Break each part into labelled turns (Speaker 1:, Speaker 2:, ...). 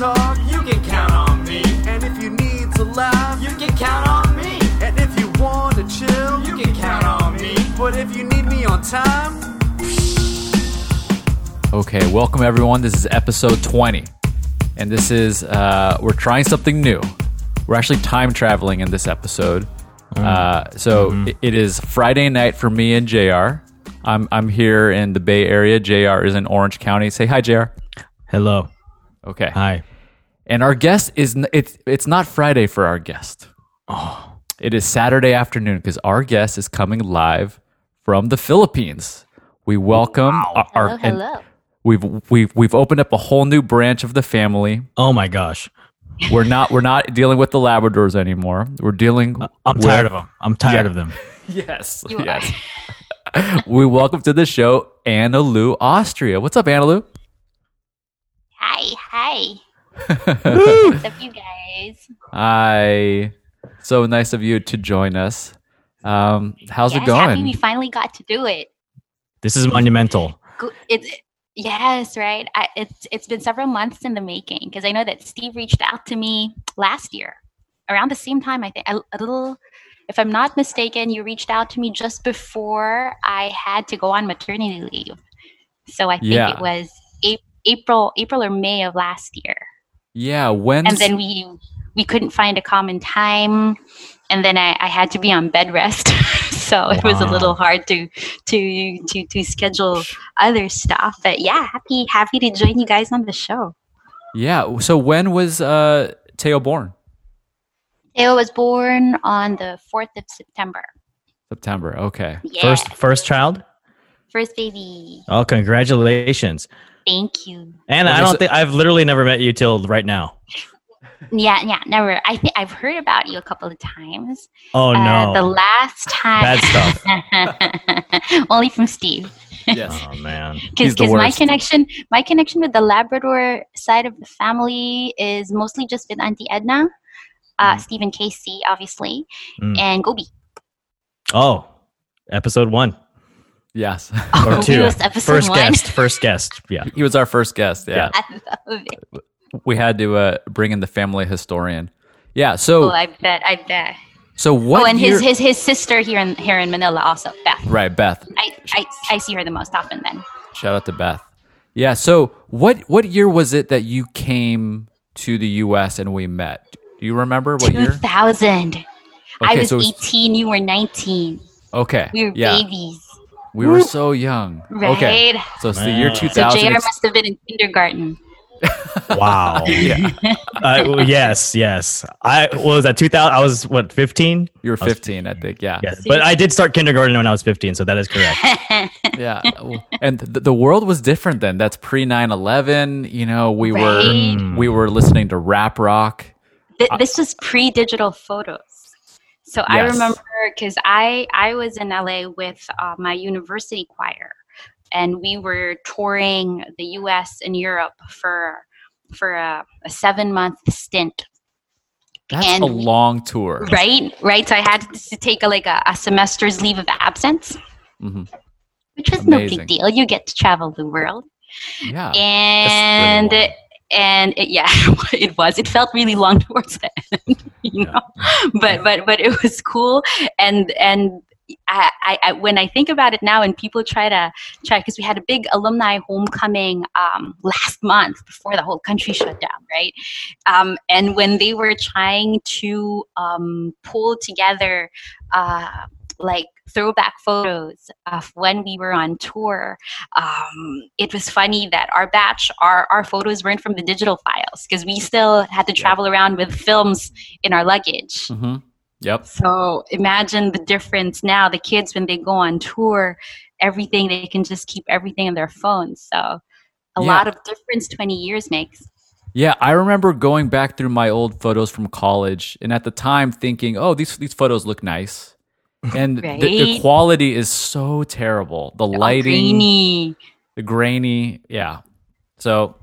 Speaker 1: talk,
Speaker 2: You can count on me.
Speaker 1: and if you need to laugh,
Speaker 2: You can count on me.
Speaker 1: and if you want to chill,
Speaker 2: You can count on me.
Speaker 1: but if you need me on time,
Speaker 3: Okay, welcome everyone. This is episode 20. And this is, uh, we're trying something new. We're actually time traveling in this episode. Uh, so it- it is Friday night for me and JR. I'm, I'm here in the Bay Area. JR is in Orange County. Say hi, JR.
Speaker 4: Hello.
Speaker 3: Okay.
Speaker 4: Hi.
Speaker 3: And our guest is, it's, it's not Friday for our guest. Oh, It is Saturday afternoon because our guest is coming live from the Philippines. We welcome our, our-
Speaker 5: Hello, hello.
Speaker 3: We've we've we've opened up a whole new branch of the family.
Speaker 4: Oh my gosh.
Speaker 3: We're not we're not dealing with the Labradors anymore. We're dealing.
Speaker 4: Uh, I'm
Speaker 3: with-
Speaker 4: tired of them. I'm tired
Speaker 3: Yeah.
Speaker 4: of them.
Speaker 3: Yes,
Speaker 5: You
Speaker 3: yes. we welcome to the show Anna Lou Austria. What's up, Anna Lou?
Speaker 5: Hi, hi. What's up, you guys?
Speaker 3: Hi. So nice of you to join us. Um, how's
Speaker 5: yes,
Speaker 3: it
Speaker 5: Happy
Speaker 3: going?
Speaker 5: we finally got to do it.
Speaker 4: This is monumental.
Speaker 5: Go- It's yes, right. I, it's it's been several months in the making because I know that Steve reached out to me last year around the same time. I think a, a little. If I'm not mistaken, you reached out to me just before I had to go on maternity leave. So I think
Speaker 3: Yeah.
Speaker 5: it was A- April, April or May of last year.
Speaker 3: Yeah, when
Speaker 5: and then we we couldn't find a common time and then i, I had to be on bed rest so it was a little hard to to to to schedule other stuff but yeah happy happy to join you guys on the show
Speaker 3: yeah. So when was uh Teo born?
Speaker 5: Teo was born on the 4th of september
Speaker 3: September. Okay.
Speaker 5: yeah
Speaker 4: First first child?
Speaker 5: first baby
Speaker 4: Oh, congratulations.
Speaker 5: Thank you
Speaker 4: And
Speaker 3: Well,
Speaker 4: I don't think I've literally never met you till right now.
Speaker 5: yeah yeah never i think i've heard about you a couple of times
Speaker 4: Oh
Speaker 5: Uh,
Speaker 4: no.
Speaker 5: the last time
Speaker 4: Bad
Speaker 5: stuff only from steve
Speaker 3: Yes.
Speaker 4: oh man.
Speaker 3: He's
Speaker 5: because my connection my connection with the labrador side of the family is mostly just with auntie edna uh,
Speaker 3: Mm.
Speaker 5: stephen casey obviously
Speaker 4: Mm.
Speaker 5: and gobi
Speaker 4: Oh. Episode one.
Speaker 3: Yes.
Speaker 4: Or two.
Speaker 5: episode
Speaker 4: First
Speaker 5: one.
Speaker 4: guest. First guest. Yeah.
Speaker 3: he was our first guest. Yeah.
Speaker 5: I love it.
Speaker 3: we had to uh, bring in the family historian. Yeah. So
Speaker 5: oh i bet i bet
Speaker 3: so what
Speaker 5: oh and
Speaker 3: year?
Speaker 5: his, his his sister here in here in manila also beth
Speaker 3: right, Beth.
Speaker 5: I, I i see her the most often then
Speaker 3: Shout out to Beth. Yeah. So what what year was it that you came to the U.S. and we met? Do you remember what year?
Speaker 5: 2000 i was
Speaker 3: so was-
Speaker 5: 18 you were 19
Speaker 3: Okay.
Speaker 5: we were
Speaker 3: yeah.
Speaker 5: babies
Speaker 3: We were so young.
Speaker 5: right
Speaker 3: Okay. So it's the year
Speaker 4: Man.
Speaker 3: two
Speaker 5: so
Speaker 3: thousand.
Speaker 5: jr must have been in kindergarten
Speaker 4: Wow.
Speaker 3: yeah.
Speaker 4: uh, well, yes, yes. I what was that 2000 I was what 15?
Speaker 3: You were fifteen, I think. Yeah.
Speaker 4: Yes. But I did start kindergarten when I was 15, so that is correct.
Speaker 3: Yeah. And the, the world was different then. That's pre 9-11. You know, we were
Speaker 5: Right.
Speaker 4: Mm.
Speaker 3: we were listening to rap rock.
Speaker 5: Th- this was pre-digital photos so i remember because i i was in la with uh, my university choir and we were touring the us and europe for for a, a seven month stint
Speaker 3: That's
Speaker 5: And
Speaker 3: a long tour.
Speaker 5: right right so i had to take a, like a, a semester's leave of absence
Speaker 3: Mhm.
Speaker 5: which was no big deal you get to travel the world
Speaker 3: Yeah.
Speaker 5: and. And it, yeah it was. It felt really long towards the end you know? But but but it was cool. And and I, I, I when I think about it now, and people try to try because we had a big alumni homecoming um, last month before the whole country shut down, right? Um, and when they were trying to um, pull together uh, like throwback photos of when we were on tour, um, it was funny that our batch, our, our photos weren't from the digital files because we still had to travel around with films in our luggage.
Speaker 3: hmm Yep.
Speaker 5: So imagine the difference now. The kids, when they go on tour, everything they can just keep everything in their phones. So a
Speaker 3: Yeah.
Speaker 5: lot of difference 20 years makes.
Speaker 3: Yeah, I remember going back through my old photos from college, and at the time thinking, "Oh, these these photos look nice," and the, the quality is so terrible. The lighting,
Speaker 5: grainy.
Speaker 3: the grainy, yeah. So,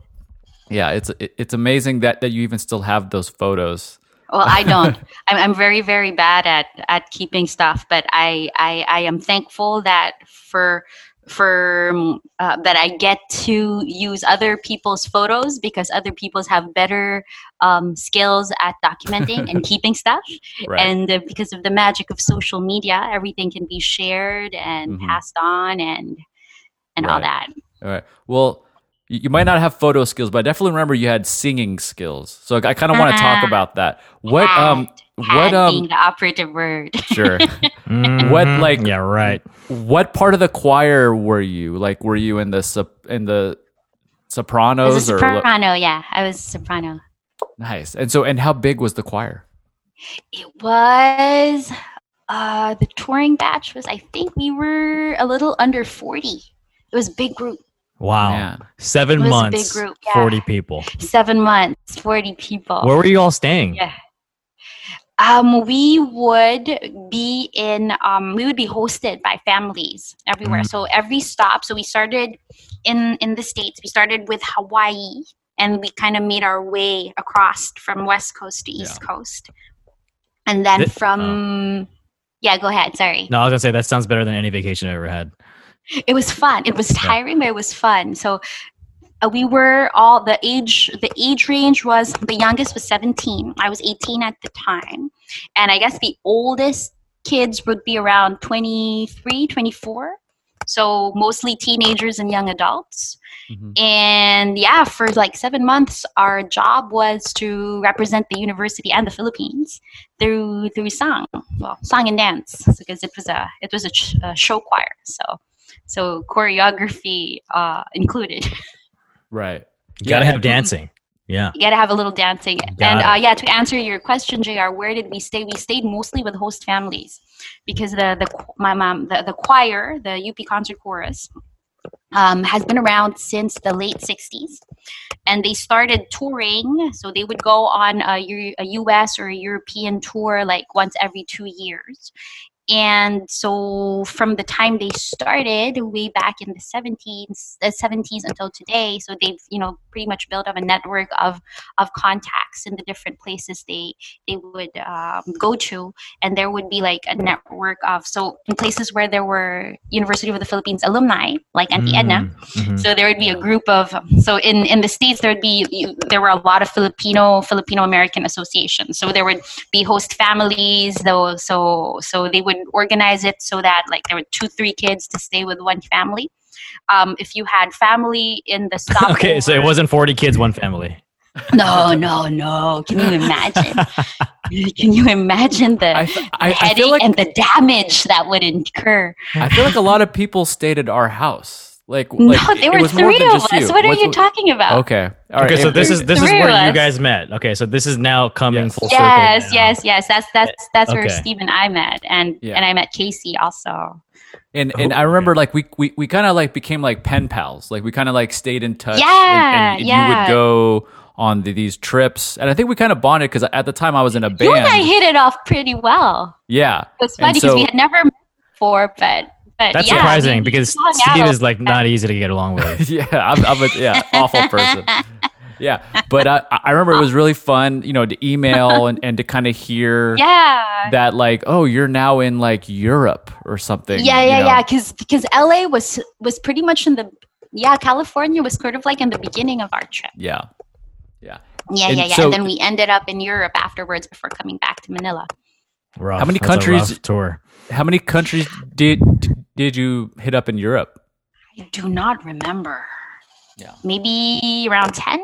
Speaker 3: yeah, it's it, it's amazing that that you even still have those photos.
Speaker 5: Well, I don't. I'm, I'm very, very bad at at keeping stuff, but I I, I am thankful that for for uh, that I get to use other people's photos because other people's have better um, skills at documenting and keeping stuff,
Speaker 3: Right.
Speaker 5: and uh, because of the magic of social media, everything can be shared and
Speaker 3: Mhm.
Speaker 5: passed on and and all that.
Speaker 3: All right. Well, you, might not have photo skills, but I definitely remember you had singing skills. So I kind of want to talk
Speaker 5: Ah.
Speaker 3: about that. What um
Speaker 5: Had
Speaker 3: what
Speaker 5: being
Speaker 3: um
Speaker 5: the operative word.
Speaker 3: sure.
Speaker 4: Mhm.
Speaker 3: What, like-
Speaker 4: Yeah, right.
Speaker 3: what part of the choir were you? Like were you in the sop- in the
Speaker 5: I
Speaker 3: sopranos
Speaker 5: was a
Speaker 3: or
Speaker 5: soprano, yeah. I was a soprano.
Speaker 3: nice. And so and how big was the choir?
Speaker 5: It was uh the touring batch was I think we were a little under 40. It was a big group.
Speaker 4: Wow.
Speaker 3: Man.
Speaker 4: Seven
Speaker 5: was a
Speaker 4: months,
Speaker 5: big group, yeah.
Speaker 4: 40 people.
Speaker 5: 7 months, 40 people.
Speaker 4: Where were you all staying?
Speaker 5: Yeah. Um, we would be in um, we would be hosted by families everywhere.
Speaker 4: Mm.
Speaker 5: So every stop. So we started in in the states. We started with Hawaii, and we kind of made our way across from west coast to east coast, and then from yeah. Go ahead. Sorry.
Speaker 4: No, I was gonna say that sounds better than any vacation I ever had.
Speaker 5: It was fun. It was tiring, but it was fun. So uh, we were all the age. The age range was the youngest was 17. I was 18 at the time, and I guess the oldest kids would be around 23, 24. So mostly teenagers and young adults.
Speaker 3: Mhm.
Speaker 5: And yeah, for like seven months, our job was to represent the university and the Philippines through through song, well, song and dance, because it was a it was a, ch- a show choir. So so choreography uh, included.
Speaker 3: Right.
Speaker 4: You gotta
Speaker 3: Yeah.
Speaker 4: have dancing. Yeah.
Speaker 5: You got to have a little dancing.
Speaker 4: Got
Speaker 5: and uh, yeah, to answer your question, Jr., where did we stay? We stayed mostly with host families because the the my mom the, the choir, the UP Concert Chorus, um, has been around since the late '60s, and they started touring. So they would go on a, U- a U.S. or a European tour like once every two years. And so, from the time they started, way back in the 17s, the 70s until today, so they've you know pretty much built up a network of of contacts in the different places they they would um, go to. And there would be like a network of so in places where there were university of the philippines alumni like auntie edna
Speaker 4: Mhm, mhm.
Speaker 5: so there would be a group of so in in the states there would be there were a lot of filipino filipino american associations. So there would be host families though so so they would organize it so that like there were two three kids to stay with one family um, if you had family in the stop
Speaker 4: Okay, so it wasn't 40 kids, one family.
Speaker 5: no, no, no. Can you imagine? Can you imagine the
Speaker 3: I, f- I, I
Speaker 5: headache
Speaker 3: feel like
Speaker 5: and the damage that would incur?
Speaker 3: I feel like a lot of people stayed at our house. Like,
Speaker 5: No,
Speaker 3: like
Speaker 5: there
Speaker 3: it
Speaker 5: were
Speaker 3: was
Speaker 5: three of us.
Speaker 3: you.
Speaker 5: What are
Speaker 3: What's-
Speaker 5: you talking about?
Speaker 3: Okay. All right.
Speaker 4: Okay, so this is this is where you guys met. Okay, so this is now coming
Speaker 3: Yes.
Speaker 4: full circle.
Speaker 5: Yes,
Speaker 4: now.
Speaker 5: yes, yes. That's that's that's where Steve and I met, and
Speaker 3: Yeah.
Speaker 5: and I met Casey also.
Speaker 3: and and
Speaker 4: Oh,
Speaker 3: I remember like we we, we kind of like became like pen pals. Like we kind of like stayed in touch.
Speaker 5: Yeah,
Speaker 3: and, and you would go on the, these trips, and I think we kind of bonded because at the time I was in a band.
Speaker 5: You and I hit it off pretty well.
Speaker 3: yeah,
Speaker 5: It was funny because
Speaker 3: so-
Speaker 5: we had never met before, but but
Speaker 4: That's
Speaker 5: yeah,
Speaker 4: surprising
Speaker 5: we-
Speaker 4: because
Speaker 5: we
Speaker 4: Steve
Speaker 5: out.
Speaker 4: is like not easy to get along with.
Speaker 3: yeah, I'm, I'm a yeah awful person. Yeah, but I, I remember it was really fun, you know, to email and, and to kind of hear
Speaker 5: yeah.
Speaker 3: that like, oh, you're now in like Europe or something.
Speaker 5: yeah
Speaker 3: you
Speaker 5: yeah
Speaker 3: know?
Speaker 5: yeah because because la was was pretty much in the yeah california was sort of like in the beginning of our trip
Speaker 3: yeah, yeah.
Speaker 5: yeah
Speaker 3: And
Speaker 5: yeah yeah
Speaker 3: so-
Speaker 5: and then we ended up in europe afterwards before coming back to manila
Speaker 4: Rough.
Speaker 3: How many
Speaker 4: That's a
Speaker 3: countries-
Speaker 4: rough tour?
Speaker 3: How many countries did did you hit up in Europe?
Speaker 5: i do not remember
Speaker 3: Yeah.
Speaker 5: maybe around 10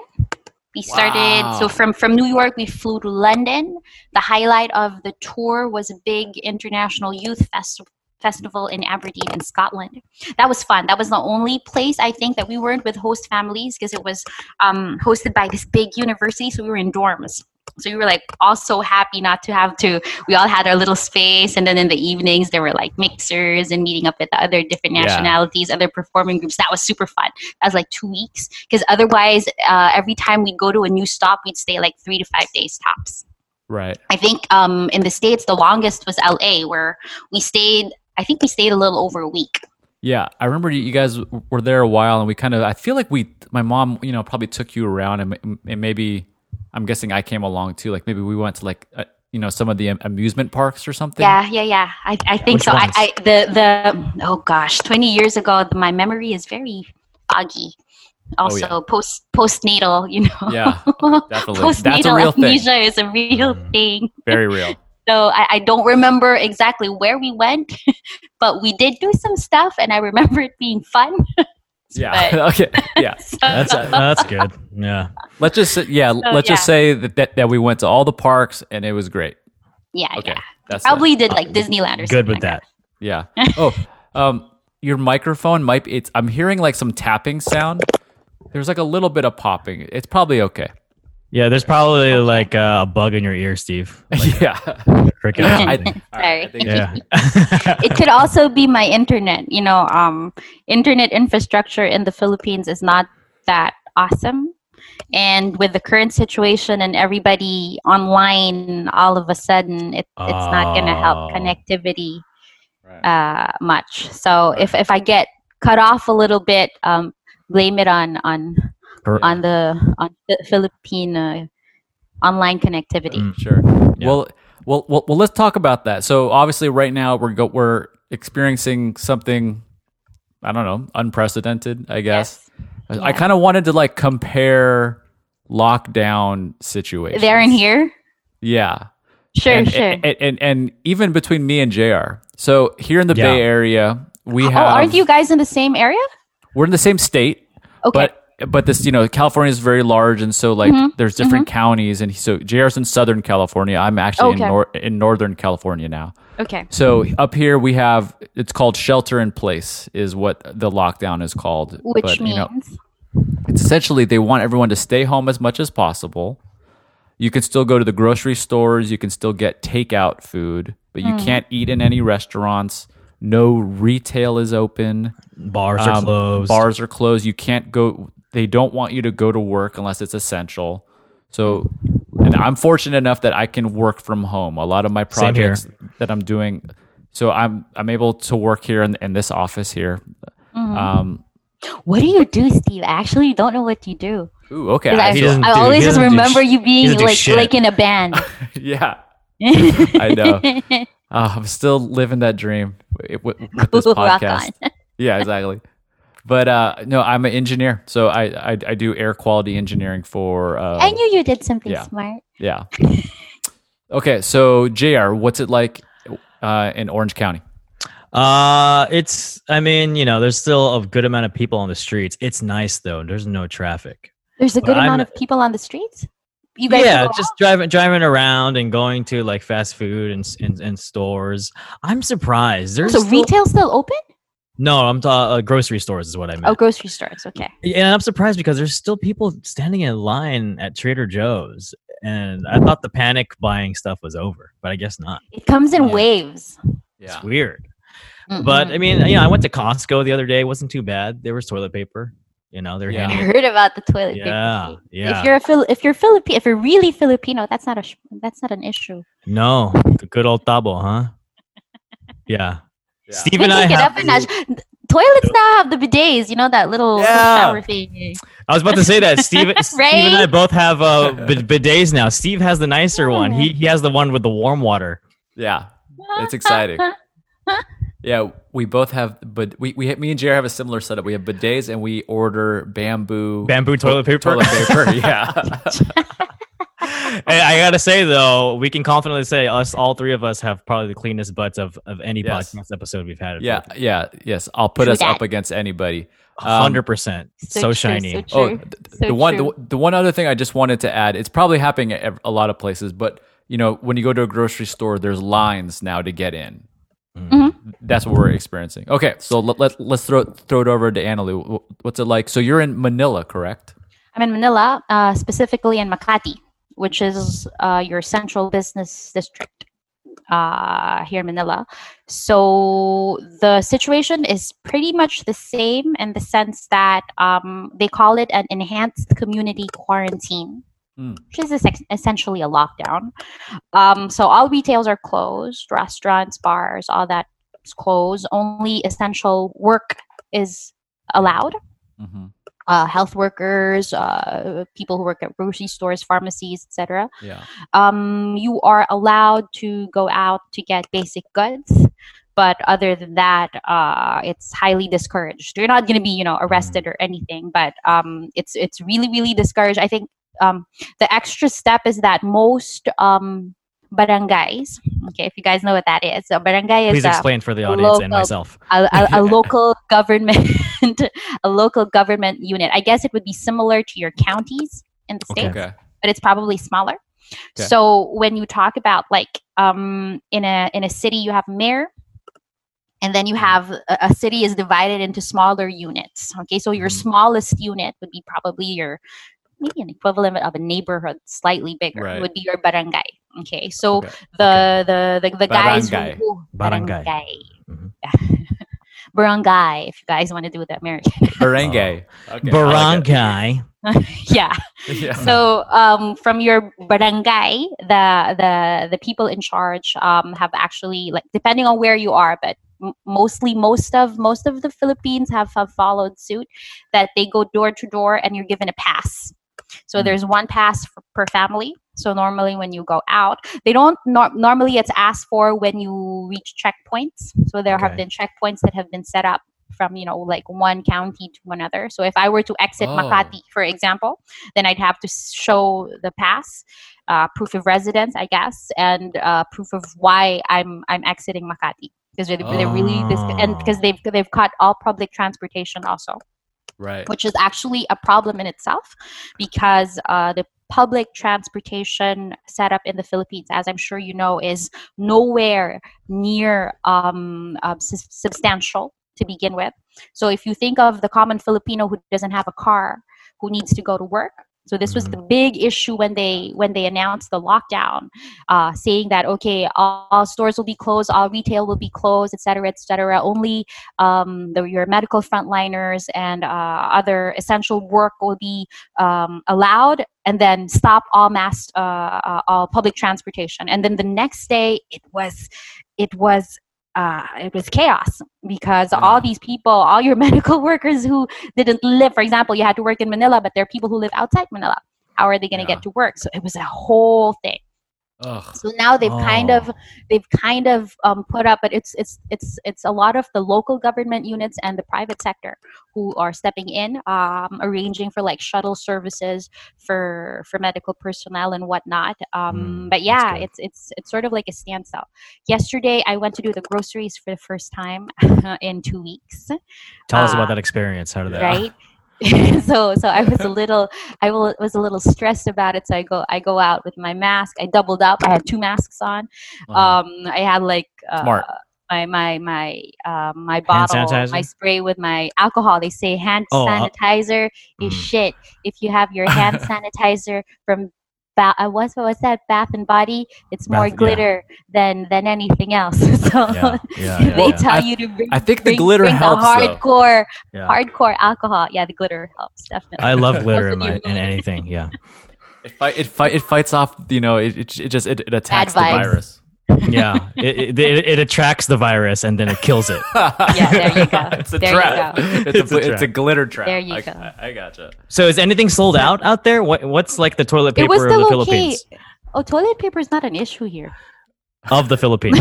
Speaker 5: we started
Speaker 3: Wow.
Speaker 5: so from from new york we flew to london the highlight of the tour was a big international youth festival festival in aberdeen in scotland that was fun that was the only place i think that we weren't with host families because it was um, hosted by this big university so we were in dorms so we were like all so happy not to have to we all had our little space and then in the evenings there were like mixers and meeting up with the other different
Speaker 3: Yeah.
Speaker 5: nationalities other performing groups that was super fun that was like two weeks because otherwise uh, every time we'd go to a new stop we'd stay like three to five days tops
Speaker 3: Right.
Speaker 5: i think um, in the states the longest was la where we stayed i think we stayed a little over a week
Speaker 3: Yeah, I remember you you guys were there a while, and we kind of. I feel like we, my mom, you know, probably took you around, and, and maybe I'm guessing I came along too. Like maybe we went to like uh, you know some of the amusement parks or something.
Speaker 5: Yeah, yeah, yeah. I, I think
Speaker 4: Which
Speaker 5: so. I. I the the oh gosh, twenty years ago, my memory is very foggy. Also,
Speaker 3: Oh, yeah.
Speaker 5: post postnatal, you know.
Speaker 3: Yeah, definitely.
Speaker 5: postnatal
Speaker 3: That's a real thing.
Speaker 5: is a real
Speaker 4: Mm.
Speaker 5: thing.
Speaker 3: Very real.
Speaker 5: So I, I don't remember exactly where we went, but we did do some stuff, and I remember it being fun.
Speaker 3: Yeah.
Speaker 5: But-
Speaker 3: okay. Yeah.
Speaker 5: So-
Speaker 4: That's that's good. Yeah.
Speaker 3: Let's just say, yeah. let's just say that, that that we went to all the parks and it was great.
Speaker 5: yeah,
Speaker 3: Okay.
Speaker 5: yeah.
Speaker 3: That's it.
Speaker 5: Probably did like Disneyland or
Speaker 4: Good
Speaker 5: something
Speaker 4: with
Speaker 5: like
Speaker 4: that.
Speaker 3: Yeah. Oh, um, your microphone might be. It's. I'm hearing like some tapping sound. There's like a little bit of popping. It's probably okay.
Speaker 4: Yeah, there's probably like uh, a bug in your ear, Steve.
Speaker 3: yeah.
Speaker 4: Cricket.
Speaker 3: I,
Speaker 4: or
Speaker 3: right,
Speaker 5: Sorry.
Speaker 4: yeah.
Speaker 5: it could also be my internet. You know, um, internet infrastructure in the Philippines is not that awesome. And with the current situation and everybody online, all of a sudden, it, it's not going to help
Speaker 4: Oh.
Speaker 5: connectivity
Speaker 3: Right.
Speaker 5: uh, much. So if, if I get cut off a little bit, um, blame it on on
Speaker 4: Per-
Speaker 5: on the on the Philippine uh, online connectivity.
Speaker 4: Mm.
Speaker 3: Sure.
Speaker 4: Yeah.
Speaker 3: Well, well, well, well, let's talk about that. So obviously, right now we're go- we're experiencing something. I don't know, unprecedented. I guess. I- I
Speaker 5: Yeah.
Speaker 3: kind of wanted to like compare lockdown situations.
Speaker 5: They're in here.
Speaker 3: Yeah.
Speaker 5: Sure,
Speaker 3: and,
Speaker 5: sure.
Speaker 3: And, and, and even between me and JR. So here in the
Speaker 4: Yeah.
Speaker 3: Bay Area, we
Speaker 5: oh,
Speaker 3: have.
Speaker 5: aren't you guys in the same area?
Speaker 3: We're in the same state,
Speaker 5: Okay.
Speaker 3: but but this you know California is very large, and so like
Speaker 5: Mm-hmm.
Speaker 3: there's different counties, and so JR's in Southern California. I'm actually
Speaker 5: Okay.
Speaker 3: in nor- in Northern California now.
Speaker 5: okay.
Speaker 3: So up here we have it's called shelter in place is what the lockdown is called.
Speaker 5: Which
Speaker 3: but,
Speaker 5: means
Speaker 3: you know, it's essentially they want everyone to stay home as much as possible. You can still go to the grocery stores, you can still get takeout food, but you
Speaker 5: Hmm.
Speaker 3: can't eat in any restaurants. No retail is open.
Speaker 4: Bars are
Speaker 3: Um,
Speaker 4: closed.
Speaker 3: Bars are closed. You can't go. They don't want you to go to work unless it's essential. So, and I'm fortunate enough that I can work from home. A lot of my projects that I'm doing, so I'm I'm able to work here in, in this office here.
Speaker 5: Mm-hmm.
Speaker 3: Um,
Speaker 5: what do you do, Steve? I actually don't know what you do.
Speaker 3: ooh, okay,
Speaker 5: 'Cause
Speaker 3: I
Speaker 5: I,
Speaker 4: He
Speaker 3: feel-
Speaker 4: doesn't
Speaker 5: I
Speaker 4: do-
Speaker 5: always just remember
Speaker 4: sh-
Speaker 5: you being like
Speaker 4: shit.
Speaker 5: like in a band.
Speaker 3: yeah, I know. Uh, I'm still living that dream with, with with this podcast. yeah, exactly. But uh, no, I'm an engineer, so I, I I do air quality engineering for. Uh,
Speaker 5: I knew you did something
Speaker 3: yeah.
Speaker 5: smart.
Speaker 3: Yeah. okay, so Jr., what's it like uh, in Orange County?
Speaker 4: Uh, it's. I mean, you know, there's still a good amount of people on the streets. It's nice though. There's no traffic.
Speaker 5: There's a
Speaker 4: But
Speaker 5: good
Speaker 4: I'm-
Speaker 5: amount of people on the streets. You guys
Speaker 4: yeah,
Speaker 5: go
Speaker 4: just driving driving around and going to like fast food and and, and stores. I'm surprised. There's
Speaker 5: so
Speaker 4: still-
Speaker 5: retail still open?
Speaker 4: No, I'm talking uh, grocery stores is what I meant.
Speaker 5: Oh, grocery stores. Okay.
Speaker 4: And I'm surprised because there's still people standing in line at Trader Joe's, and I thought the panic buying stuff was over, but I guess not.
Speaker 5: It comes in
Speaker 3: Yeah.
Speaker 5: waves.
Speaker 3: Yeah.
Speaker 4: It's weird. But
Speaker 5: Mhm.
Speaker 4: I mean, you know, I went to Costco the other day. It wasn't too bad. There was toilet paper. You know, they're
Speaker 3: Yeah.
Speaker 5: I heard about the toilet paper.
Speaker 4: Yeah,
Speaker 5: thing.
Speaker 4: yeah.
Speaker 5: If you're a Phil- if you're Filipino, if you're really Filipino, that's not a sh- that's not an issue.
Speaker 4: No, the good old tabo, huh? Yeah.
Speaker 3: Yeah.
Speaker 4: Steve and I
Speaker 5: take it
Speaker 4: have.
Speaker 5: up a notch. Toilets now have the bidets, you know that little, little
Speaker 3: Yeah.
Speaker 5: shower thing.
Speaker 4: I was about to say that Steve, Steve and I both have uh, bid- bidets now. Steve has the nicer one. He he has the one with the warm water.
Speaker 3: Yeah. It's exciting. Yeah, we both have, but we, we me and JR have a similar setup. We have bidets and we order bamboo
Speaker 4: Bamboo toilet paper.
Speaker 3: toilet paper. Yeah,
Speaker 4: And I gotta say though, we can confidently say us all three of us have probably the cleanest butts of, of any
Speaker 3: Yes.
Speaker 4: podcast episode we've had.
Speaker 3: yeah, yeah. Yes, I'll put
Speaker 5: True
Speaker 3: us up against anybody. Um,
Speaker 4: hundred percent. So,
Speaker 5: true,
Speaker 4: shiny.
Speaker 5: so
Speaker 3: Oh,
Speaker 5: true.
Speaker 3: th- th-
Speaker 5: So
Speaker 3: the one the, the one other thing I just wanted to add, it's probably happening at a lot of places, but you know, when you go to a grocery store, there's lines now to get in.
Speaker 5: Mm-hmm.
Speaker 3: That's what we're experiencing. Okay, so let, let, let's throw throw it over to Annalie. What's it like? So you're in Manila, correct?
Speaker 5: I'm in Manila, uh, specifically in Makati, which is uh, your central business district uh, here in Manila. So the situation is pretty much the same in the sense that um, they call it an enhanced community quarantine.
Speaker 3: Hmm.
Speaker 5: Which is essentially a lockdown. Um, so all retails are closed, restaurants, bars, all that is closed. Only essential work is allowed
Speaker 3: Mm-hmm.
Speaker 5: Uh, health workers, uh, people who work at grocery stores, pharmacies, etc.
Speaker 3: Yeah.
Speaker 5: Um, you are allowed to go out to get basic goods, but other than that, uh, it's highly discouraged. You're not going to be, you know, arrested or anything, but um, it's it's really really discouraged. I think um, the extra step is that most um, barangays. Okay, if you guys know what that is, so barangay is
Speaker 4: Please
Speaker 5: a,
Speaker 4: explain for the audience and
Speaker 5: local-
Speaker 4: myself.
Speaker 5: a, a, a local government a local government unit. I guess it would be similar to your counties in the
Speaker 4: Okay.
Speaker 5: states,
Speaker 3: Okay.
Speaker 5: but it's probably smaller.
Speaker 3: Okay.
Speaker 5: So when you talk about like um, in a in a city, you have mayor. And then you have a, a city is divided into smaller units. Okay, so your
Speaker 3: Mhm.
Speaker 5: smallest unit would be probably your maybe an equivalent of a neighborhood, slightly bigger.
Speaker 3: Right.
Speaker 5: Would be your barangay. Okay, so
Speaker 3: Okay.
Speaker 5: the, the the the guys who,
Speaker 3: Barangay.
Speaker 5: who
Speaker 4: Barangay.
Speaker 5: barangay.
Speaker 4: Mhm.
Speaker 5: Barangay. If you guys want to do the American,
Speaker 3: Barangay.
Speaker 4: Oh.
Speaker 3: Okay, I like it.
Speaker 4: Barangay.
Speaker 5: yeah.
Speaker 3: Yeah.
Speaker 5: So um, from your barangay, the the the people in charge um, have actually like depending on where you are, but m- mostly most of most of the Philippines have, have followed suit that they go door to door and you're given a pass. So
Speaker 3: Mm.
Speaker 5: there's one pass for, per family. So normally when you go out, they don't nor- normally it's asked for when you reach checkpoints. So there have been checkpoints that have been set up from you know like one county to another. So if I were to exit
Speaker 3: Oh.
Speaker 5: Makati, for example, then I'd have to show the pass, uh, proof of residence, I guess, and uh, proof of why I'm I'm exiting Makati because they're, they're really this and because they've they've cut all public transportation also
Speaker 3: right.
Speaker 5: which is actually a problem in itself because uh, the public transportation setup in the Philippines, as I'm sure you know, is nowhere near um, uh, sus- substantial to begin with. So if you think of the common Filipino who doesn't have a car, who needs to go to work. So this was the big issue when they when they announced the lockdown, uh, saying that okay, all, all stores will be closed, all retail will be closed, et cetera, et cetera. Only um, the, your medical frontliners and uh, other essential work will be um, allowed, and then stop all mass, uh, uh, all public transportation. And then the next day, it was, it was. Uh, it was chaos because
Speaker 3: Yeah.
Speaker 5: all these people, all your medical workers who didn't live, for example, you had to work in Manila, but there are people who live outside Manila. How are they going to
Speaker 3: Yeah.
Speaker 5: get to work? So it was a whole thing.
Speaker 3: Ugh.
Speaker 5: So now they've kind of
Speaker 4: Oh.
Speaker 5: they've kind of um, put up, but it's it's it's it's a lot of the local government units and the private sector who are stepping in, um, arranging for like shuttle services for for medical personnel and whatnot. Um,
Speaker 4: Mm,
Speaker 5: but yeah, it's it's it's sort of like a standstill. Yesterday, I went to do the groceries for the first time in two weeks
Speaker 4: Tell us
Speaker 5: Uh,
Speaker 4: about that experience. How did that?
Speaker 5: right so so i was a little i wa- was a little stressed about it so i go i go out with my mask i doubled up i had two masks on
Speaker 3: Uh-huh.
Speaker 5: um i had like uh,
Speaker 3: Smart.
Speaker 5: my my my um my bottle my spray with my alcohol they say hand
Speaker 4: Oh, uh,
Speaker 5: sanitizer is
Speaker 4: mm.
Speaker 5: shit if you have your hand sanitizer from ba- uh, what's what's that bath and body it's more
Speaker 4: Bath- yeah.
Speaker 5: glitter than than anything else so
Speaker 4: Yeah, yeah, yeah,
Speaker 5: they
Speaker 4: yeah.
Speaker 5: tell
Speaker 3: I-
Speaker 5: you to bring
Speaker 3: I think the
Speaker 5: bring-
Speaker 3: glitter
Speaker 5: bring
Speaker 3: helps,
Speaker 5: the hardcore
Speaker 4: Yeah.
Speaker 5: hardcore alcohol. Yeah, the glitter helps definitely.
Speaker 4: I love glitter in, my, in anything. Yeah.
Speaker 3: It, fight, it, fight, it fights off, you know, it, it, it just it, it attacks the virus.
Speaker 4: Yeah. It, it, it, it attracts the virus and then it kills it.
Speaker 5: Yeah, there you go.
Speaker 3: it's a
Speaker 5: There you
Speaker 3: trap.
Speaker 5: go.
Speaker 3: It's,
Speaker 4: It's
Speaker 3: a,
Speaker 4: a
Speaker 3: it's a
Speaker 4: trap.
Speaker 3: glitter trap.
Speaker 5: There you
Speaker 3: I,
Speaker 5: go.
Speaker 3: I, I gotcha.
Speaker 4: So is anything sold out out there? What What's like the toilet paper
Speaker 5: It
Speaker 4: paper
Speaker 5: was
Speaker 4: of the
Speaker 5: still okay.
Speaker 4: Philippines?
Speaker 5: Oh, toilet paper is not an issue here.
Speaker 4: Of the Philippines.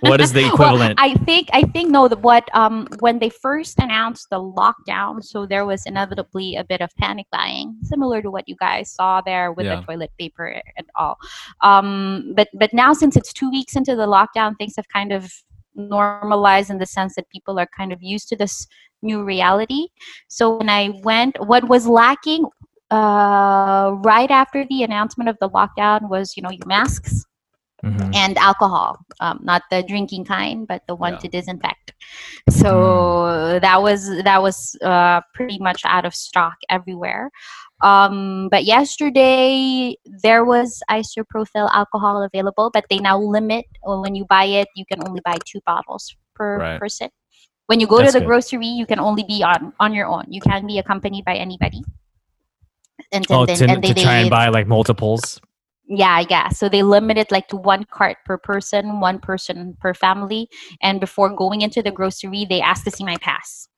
Speaker 4: What is the
Speaker 5: Well,
Speaker 4: equivalent?
Speaker 5: I think I think no. The, what um when they first announced the lockdown, so there was inevitably a bit of panic buying, similar to what you guys saw there with
Speaker 3: Yeah.
Speaker 5: the toilet paper and all. Um, but but now since it's two weeks into the lockdown, things have kind of normalized in the sense that people are kind of used to this new reality. So when I went, what was lacking uh, right after the announcement of the lockdown was you know your masks
Speaker 4: Mhm.
Speaker 5: and alcohol um, not the drinking kind but the one
Speaker 3: Yeah.
Speaker 5: to disinfect so that was that was uh, pretty much out of stock everywhere um, but yesterday there was isopropyl alcohol available but they now limit when you buy it you can only buy two bottles per
Speaker 3: Right.
Speaker 5: person when you go
Speaker 4: That's
Speaker 5: to the
Speaker 4: good.
Speaker 5: grocery you can only be on on your own you can't be accompanied by anybody and
Speaker 4: Oh,
Speaker 5: then-
Speaker 4: to,
Speaker 5: and
Speaker 4: to
Speaker 5: they-
Speaker 4: try and buy like multiples.
Speaker 5: Yeah, yeah. So they limit it like to one cart per person, one person per family. And before going into the grocery, they ask to see my pass.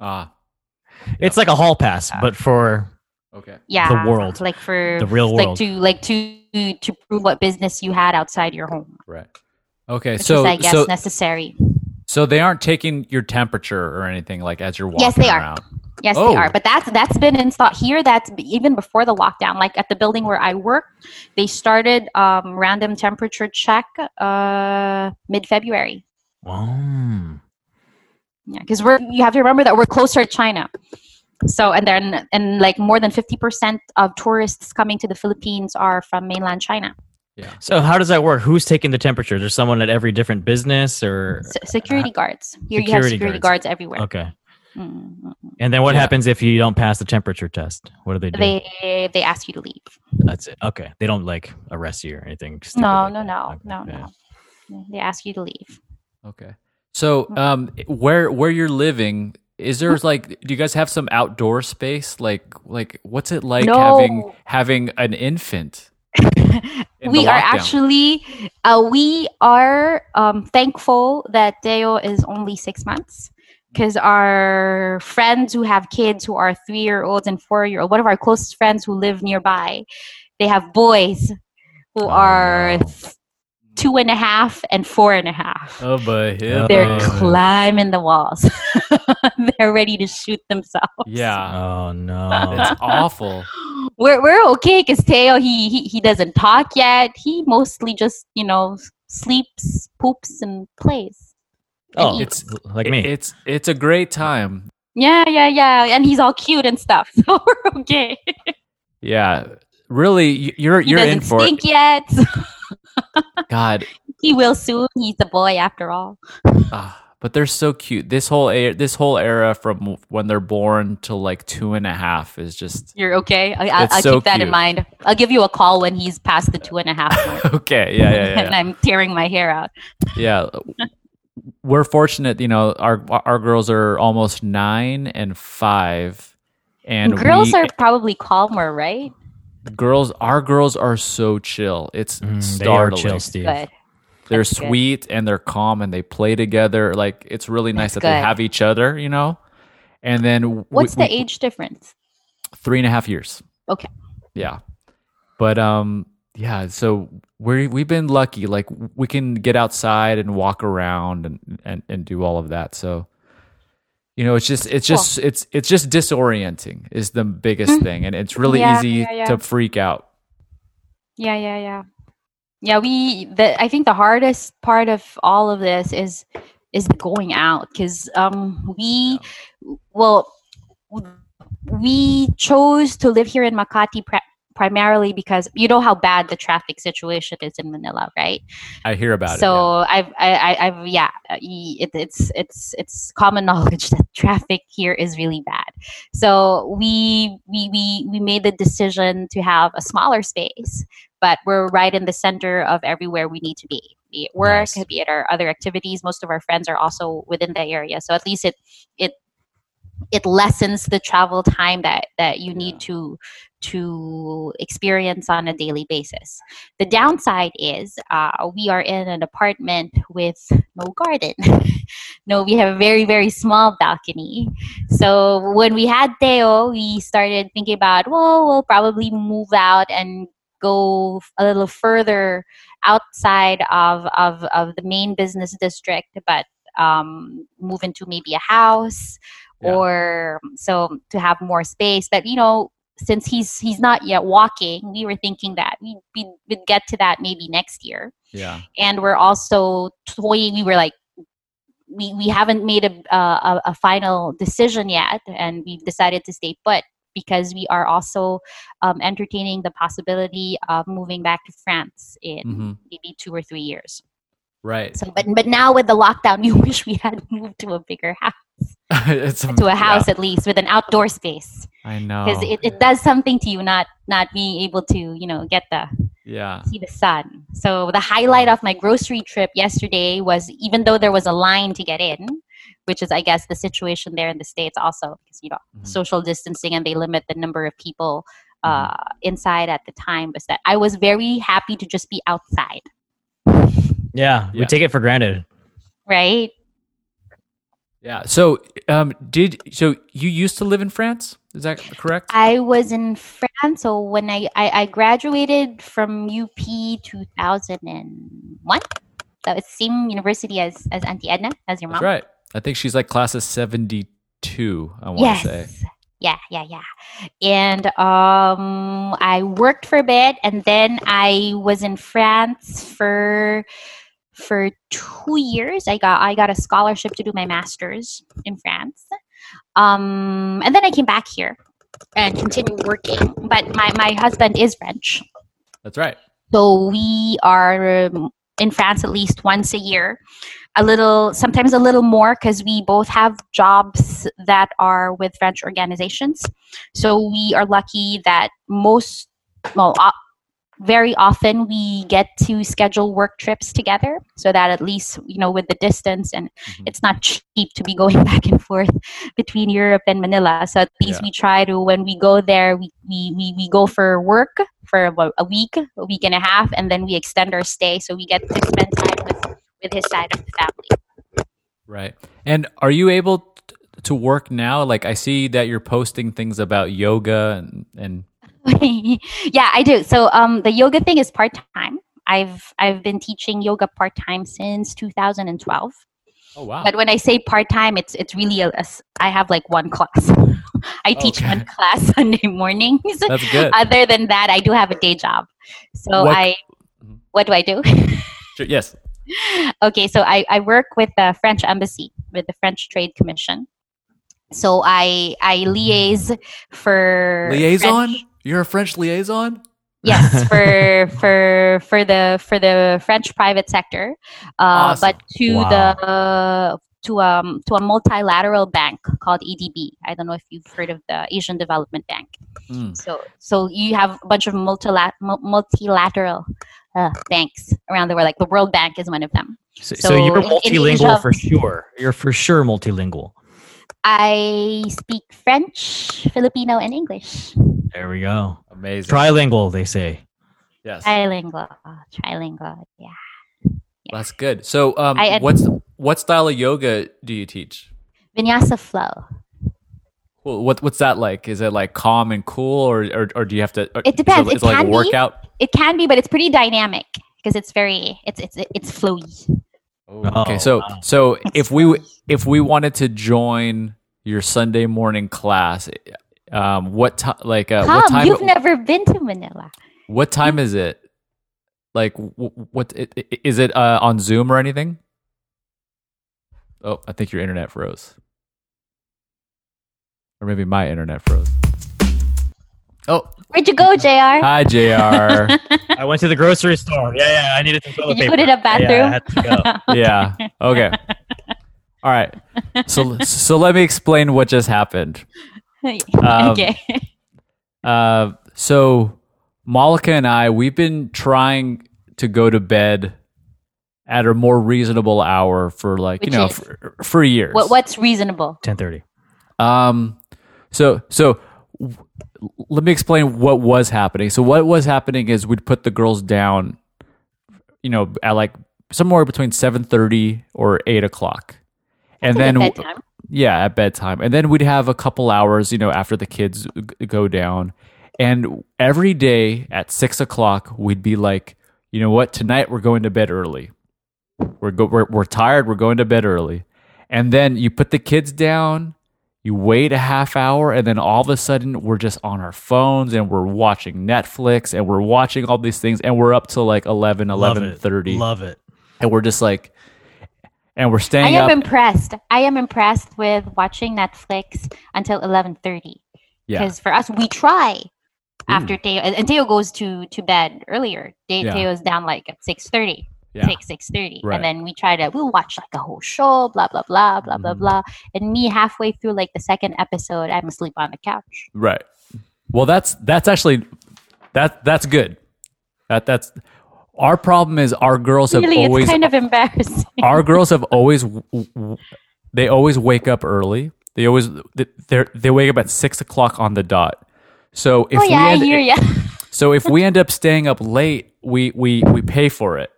Speaker 3: Ah,
Speaker 4: It's like a hall pass, but for
Speaker 3: Okay.
Speaker 5: yeah the
Speaker 4: world.
Speaker 5: like for
Speaker 4: The real world like
Speaker 5: to like to to prove what business you had outside your home
Speaker 3: Right. Okay.
Speaker 5: which
Speaker 3: so
Speaker 5: is i guess
Speaker 3: so
Speaker 5: necessary
Speaker 3: so they aren't taking your temperature or anything like as you're walking
Speaker 5: Yes, they are. yes
Speaker 3: Oh.
Speaker 5: they are but that's that's been installed here that's even before the lockdown like at the building where i work they started um, random temperature check uh, mid-february
Speaker 4: um,
Speaker 5: Yeah, because we're you have to remember that we're closer to China. So and then and like more than fifty percent of tourists coming to the Philippines are from mainland China.
Speaker 4: So how does that work? Who's taking the temperature? There's someone at every different business, or
Speaker 5: S- security guards. Here you have
Speaker 4: security
Speaker 5: security
Speaker 4: guards.
Speaker 5: guards, everywhere.
Speaker 4: okay.
Speaker 5: Mm, mm, mm.
Speaker 4: And then what
Speaker 3: Yeah.
Speaker 4: happens if you don't pass the temperature test? What do they do?
Speaker 5: They they ask you to leave.
Speaker 4: That's it. Okay, they don't like arrest you or anything.
Speaker 5: No,
Speaker 4: like
Speaker 5: no, no,
Speaker 4: Okay,
Speaker 5: no,
Speaker 4: yeah.
Speaker 5: no. They ask you to leave.
Speaker 3: Okay. So, um, where where you're living, is there like, do you guys have some outdoor space? Like, like what's it like
Speaker 5: No.
Speaker 3: having having an infant? In
Speaker 5: we are actually uh, we are um, thankful that Teo is only six months because our friends who have kids who are three year olds and four year old one of our closest friends who live nearby they have boys who
Speaker 4: Oh,
Speaker 5: are th- two and a half and four and a half
Speaker 3: Oh, boy,
Speaker 4: Oh.
Speaker 5: they're
Speaker 4: Uh.
Speaker 5: climbing the walls they're ready to shoot themselves
Speaker 3: yeah,
Speaker 4: Oh no.
Speaker 3: it's awful.
Speaker 5: we're we're okay because Teo he, he he doesn't talk yet. He mostly just you know sleeps, poops, and plays. and
Speaker 4: oh,
Speaker 5: eats.
Speaker 4: it's like me.
Speaker 3: It's it's a great time.
Speaker 5: yeah, yeah, yeah, and he's all cute and stuff. So we're okay.
Speaker 3: Yeah, really, you're
Speaker 5: He
Speaker 3: you're in for
Speaker 5: stink yet.
Speaker 3: God.
Speaker 5: he will soon. He's a boy after all.
Speaker 3: Ah, but they're so cute. This whole era, this whole era from when they're born to like two and a half is just
Speaker 5: You're okay. I, I'll, I'll
Speaker 3: so
Speaker 5: keep that
Speaker 3: cute.
Speaker 5: in mind. I'll give you a call when he's past the two and a half
Speaker 3: okay. Yeah, yeah, yeah.
Speaker 5: and I'm tearing my hair out.
Speaker 3: yeah we're fortunate you know our our girls are almost nine and five and
Speaker 5: Girls
Speaker 3: we,
Speaker 5: are probably calmer, right?
Speaker 3: girls our girls are so chill it's
Speaker 4: Mm, they are
Speaker 3: startling
Speaker 4: chill, Steve.
Speaker 5: Good.
Speaker 3: They're
Speaker 5: That's good.
Speaker 3: sweet and they're calm and they play together. Like it's really nice
Speaker 5: That's
Speaker 3: that they have each other you know? And then we-
Speaker 5: What's the
Speaker 3: we-
Speaker 5: age difference?
Speaker 3: three and a half years.
Speaker 5: Okay.
Speaker 3: yeah. But um yeah so we we've been lucky. Like we can get outside and walk around and and, and do all of that. So you know it's just it's just it's it's just disorienting is the biggest thing. And it's really
Speaker 5: Yeah,
Speaker 3: easy
Speaker 5: yeah, yeah.
Speaker 3: to freak out.
Speaker 5: Yeah, yeah, yeah. Yeah, we the I think the hardest part of all of this is is going out cuz um we well we chose to live here in Makati pri- primarily because you know how bad the traffic situation is in Manila, right?
Speaker 3: i hear about it.
Speaker 5: so
Speaker 3: it
Speaker 5: I've I, I, I've yeah, uh, it, it's it's it's common knowledge that traffic here is really bad. So we we we we made the decision to have a smaller space, but we're right in the center of everywhere we need to be. Be it work,
Speaker 4: Nice.
Speaker 5: be it our other activities. Most of our friends are also within the area, so at least it it it lessens the travel time that that you need to to experience on a daily basis. The downside is uh, we are in an apartment with no garden. no, we have a very, very small balcony. So when we had Teo, we started thinking about, well, we'll probably move out and go a little further outside of, of, of the main business district, but um, move into maybe a house
Speaker 3: Yeah.
Speaker 5: or so to have more space. But, you know, since he's he's not yet walking, we were thinking that we we'd, we'd get to that maybe next year.
Speaker 3: yeah
Speaker 5: And we're also toying. We were like, we we haven't made a a, a final decision yet, and we've decided to stay put because we are also um, entertaining the possibility of moving back to France in
Speaker 3: Mhm.
Speaker 5: maybe two or three years.
Speaker 3: right
Speaker 5: So, but but now with the lockdown, we wish we had moved to a bigger house,
Speaker 3: it's
Speaker 5: to a house
Speaker 3: yeah,
Speaker 5: at least with an outdoor space,
Speaker 3: i know
Speaker 5: because it, it does something to you not not being able to you know get the
Speaker 3: yeah
Speaker 5: see the sun. So the highlight of my grocery trip yesterday was even though there was a line to get in, which is I guess the situation there in the states also because you know
Speaker 3: Mhm.
Speaker 5: social distancing and they limit the number of people uh, inside at the time. Was that I was very happy to just be outside,
Speaker 4: Yeah, we take it for granted.
Speaker 5: right?
Speaker 3: Yeah. So, um, did so you used to live in France? Is that correct?
Speaker 5: I was in France, so when I, I, I graduated from UP 2001, that was the same university as as Auntie Edna, as your
Speaker 3: That's
Speaker 5: mom.
Speaker 3: right. I think she's like class of seventy-two. I want to say.
Speaker 5: Yes. Yeah, yeah, yeah. And um, I worked for a bit, and then I was in France for for two years. I got I got a scholarship to do my master's in France. Um, and then I came back here and continued working. But my my husband is French,
Speaker 3: That's right.
Speaker 5: so we are in France at least once a year. A little, sometimes a little more, because we both have jobs that are with French organizations. So we are lucky that most, well, very often we get to schedule work trips together, so that at least you know with the distance and
Speaker 3: Mhm.
Speaker 5: it's not cheap to be going back and forth between Europe and Manila. So at least
Speaker 3: Yeah.
Speaker 5: we try to when we go there, we, we, we, we go for work for about a week, a week and a half, and then we extend our stay so we get to spend time with, with his side of the family.
Speaker 3: Right. And are you able to work now? Like I see that you're posting things about yoga and, and
Speaker 5: yeah, I do. So um, the yoga thing is part time. I've I've been teaching yoga part time since 2012.
Speaker 3: oh wow.
Speaker 5: But when I say part time, it's it's really a, a I have like one class. I teach
Speaker 3: Okay.
Speaker 5: one class Sunday mornings.
Speaker 3: That's good.
Speaker 5: Other than that, I do have a day job. So
Speaker 3: What-
Speaker 5: I, what do I do?
Speaker 3: Sure, yes.
Speaker 5: okay, so I, I work with the French embassy, with the French Trade Commission. So I I liaise for
Speaker 3: Liaison?
Speaker 5: French-
Speaker 3: You're a French liaison?
Speaker 5: yes, for for for the for the French private sector, uh,
Speaker 3: Awesome.
Speaker 5: but to
Speaker 4: Wow.
Speaker 5: the to um to a multilateral bank called ADB I don't know if you've heard of the Asian Development Bank.
Speaker 3: Mm.
Speaker 5: So so you have a bunch of multilat- mu- multilateral uh, banks around the world. Like the World Bank is one of them.
Speaker 4: So, so
Speaker 5: So
Speaker 4: you're
Speaker 5: in- in
Speaker 4: multilingual
Speaker 5: Asia-
Speaker 4: for sure. You're for sure multilingual.
Speaker 5: I speak French, Filipino, and English.
Speaker 4: There we go.
Speaker 3: Amazing.
Speaker 4: Trilingual, they say.
Speaker 3: yes.
Speaker 5: Trilingual, trilingual. Yeah.
Speaker 3: That's good. So um
Speaker 5: I ad-
Speaker 3: what's what style of yoga do you teach?
Speaker 5: Vinyasa flow.
Speaker 3: Well, what what's that like? Is it like calm and cool, or or, or do you have to? or-
Speaker 5: It depends.
Speaker 3: Is
Speaker 5: It
Speaker 3: it like a
Speaker 5: can be.
Speaker 3: workout?
Speaker 5: It can be, but it's pretty dynamic because it's very it's it's it's flowy.
Speaker 3: okay,
Speaker 4: Oh,
Speaker 3: so
Speaker 4: wow.
Speaker 3: so if we if we wanted to join your Sunday morning class, um, what time? Like uh,
Speaker 5: Come,
Speaker 3: what time?
Speaker 5: you've never been to Manila.
Speaker 3: what time is it? Like w- what i- i- it uh, on Zoom or anything? Oh, I think your internet froze, or maybe my internet froze. Oh,
Speaker 5: Where'd you go, Jr?
Speaker 3: hi Jr.
Speaker 4: I went to the grocery store. Yeah, yeah. I needed some toilet
Speaker 5: Did you
Speaker 4: paper.
Speaker 5: go to the bathroom?
Speaker 4: Yeah, I had to go.
Speaker 3: yeah. Okay. All right. So so let me explain what just happened. Um,
Speaker 5: okay.
Speaker 3: Uh, so Malika and I, we've been trying to go to bed at a more reasonable hour for like
Speaker 5: Which
Speaker 3: you know
Speaker 5: is?
Speaker 3: for, for years.
Speaker 5: What what's reasonable?
Speaker 4: 10:30.
Speaker 3: Um, so so w- let me explain what was happening. So what was happening is we'd put the girls down, you know, at like somewhere between seven thirty or eight o'clock, and then
Speaker 5: bedtime.
Speaker 3: Yeah, at bedtime, and then we'd have a couple hours, you know, after the kids g- go down, and every day at six o'clock we'd be like, you know what, tonight we're going to bed early. We're go- we're, we're tired. We're going to bed early, and then you put the kids down. You wait a half hour, and then all of a sudden we're just on our phones and we're watching Netflix and we're watching all these things, and we're up to like 11,
Speaker 4: Love
Speaker 3: 11
Speaker 4: it.
Speaker 3: 30,
Speaker 4: Love it.
Speaker 3: and we're just like, and we're staying.
Speaker 5: I am
Speaker 3: up.
Speaker 5: impressed. I am impressed with watching Netflix until eleven thirty.
Speaker 3: yeah,
Speaker 5: Because for us, we try after Teo, and Teo goes to to bed earlier. Te-
Speaker 3: Yeah.
Speaker 5: Teo's down like at six thirty.
Speaker 3: yeah,
Speaker 5: six six thirty,
Speaker 3: Right.
Speaker 5: and then we try to we'll watch like a whole show, blah blah blah blah blah
Speaker 3: Mhm.
Speaker 5: blah. And me halfway through like the second episode, I'm asleep on the couch.
Speaker 3: Right. Well, that's that's actually that that's good. That that's our problem is our girls have
Speaker 5: Really,
Speaker 3: always
Speaker 5: it's kind of embarrassing.
Speaker 3: our girls have always they always wake up early. They always they they wake up at six o'clock on the dot. So if
Speaker 5: oh yeah,
Speaker 3: we
Speaker 5: I
Speaker 3: end,
Speaker 5: hear ya.
Speaker 3: so if we end up staying up late, we we we pay for it.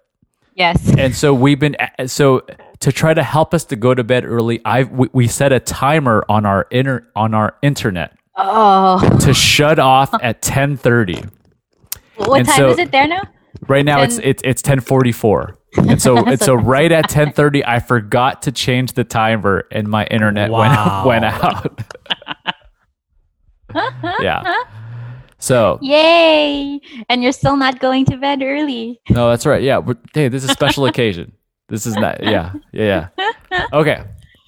Speaker 5: Yes.
Speaker 3: and so we've been so to try to help us to go to bed early. I we, we set a timer on our inter on our internet
Speaker 5: Oh,
Speaker 3: to shut off at ten thirty.
Speaker 5: what
Speaker 3: And
Speaker 5: time
Speaker 3: so-
Speaker 5: is it there now?
Speaker 3: Right now it's
Speaker 5: Ten-
Speaker 3: it's it's ten forty four. And so and so right at ten thirty I forgot to change the timer and my internet
Speaker 4: Wow.
Speaker 3: went went out. yeah. So
Speaker 5: Yay! And you're still not going to bed early.
Speaker 3: no, that's right. Yeah. We're, hey, this is a special occasion. This is not. Yeah. Yeah. Yeah. Okay.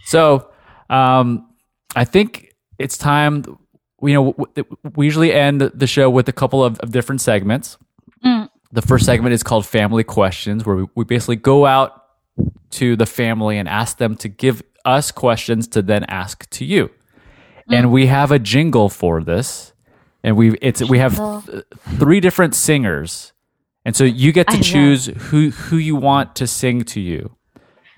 Speaker 3: So, um, I think it's time. You know, w- w- we usually end the show with a couple of, of different segments.
Speaker 5: Mm.
Speaker 3: The first segment is called Family Questions, where we, we basically go out to the family and ask them to give us questions to then ask to you. And we have a jingle for this, and we it's we have th- three different singers, and so you get to
Speaker 5: I
Speaker 3: choose who who you want to sing to you.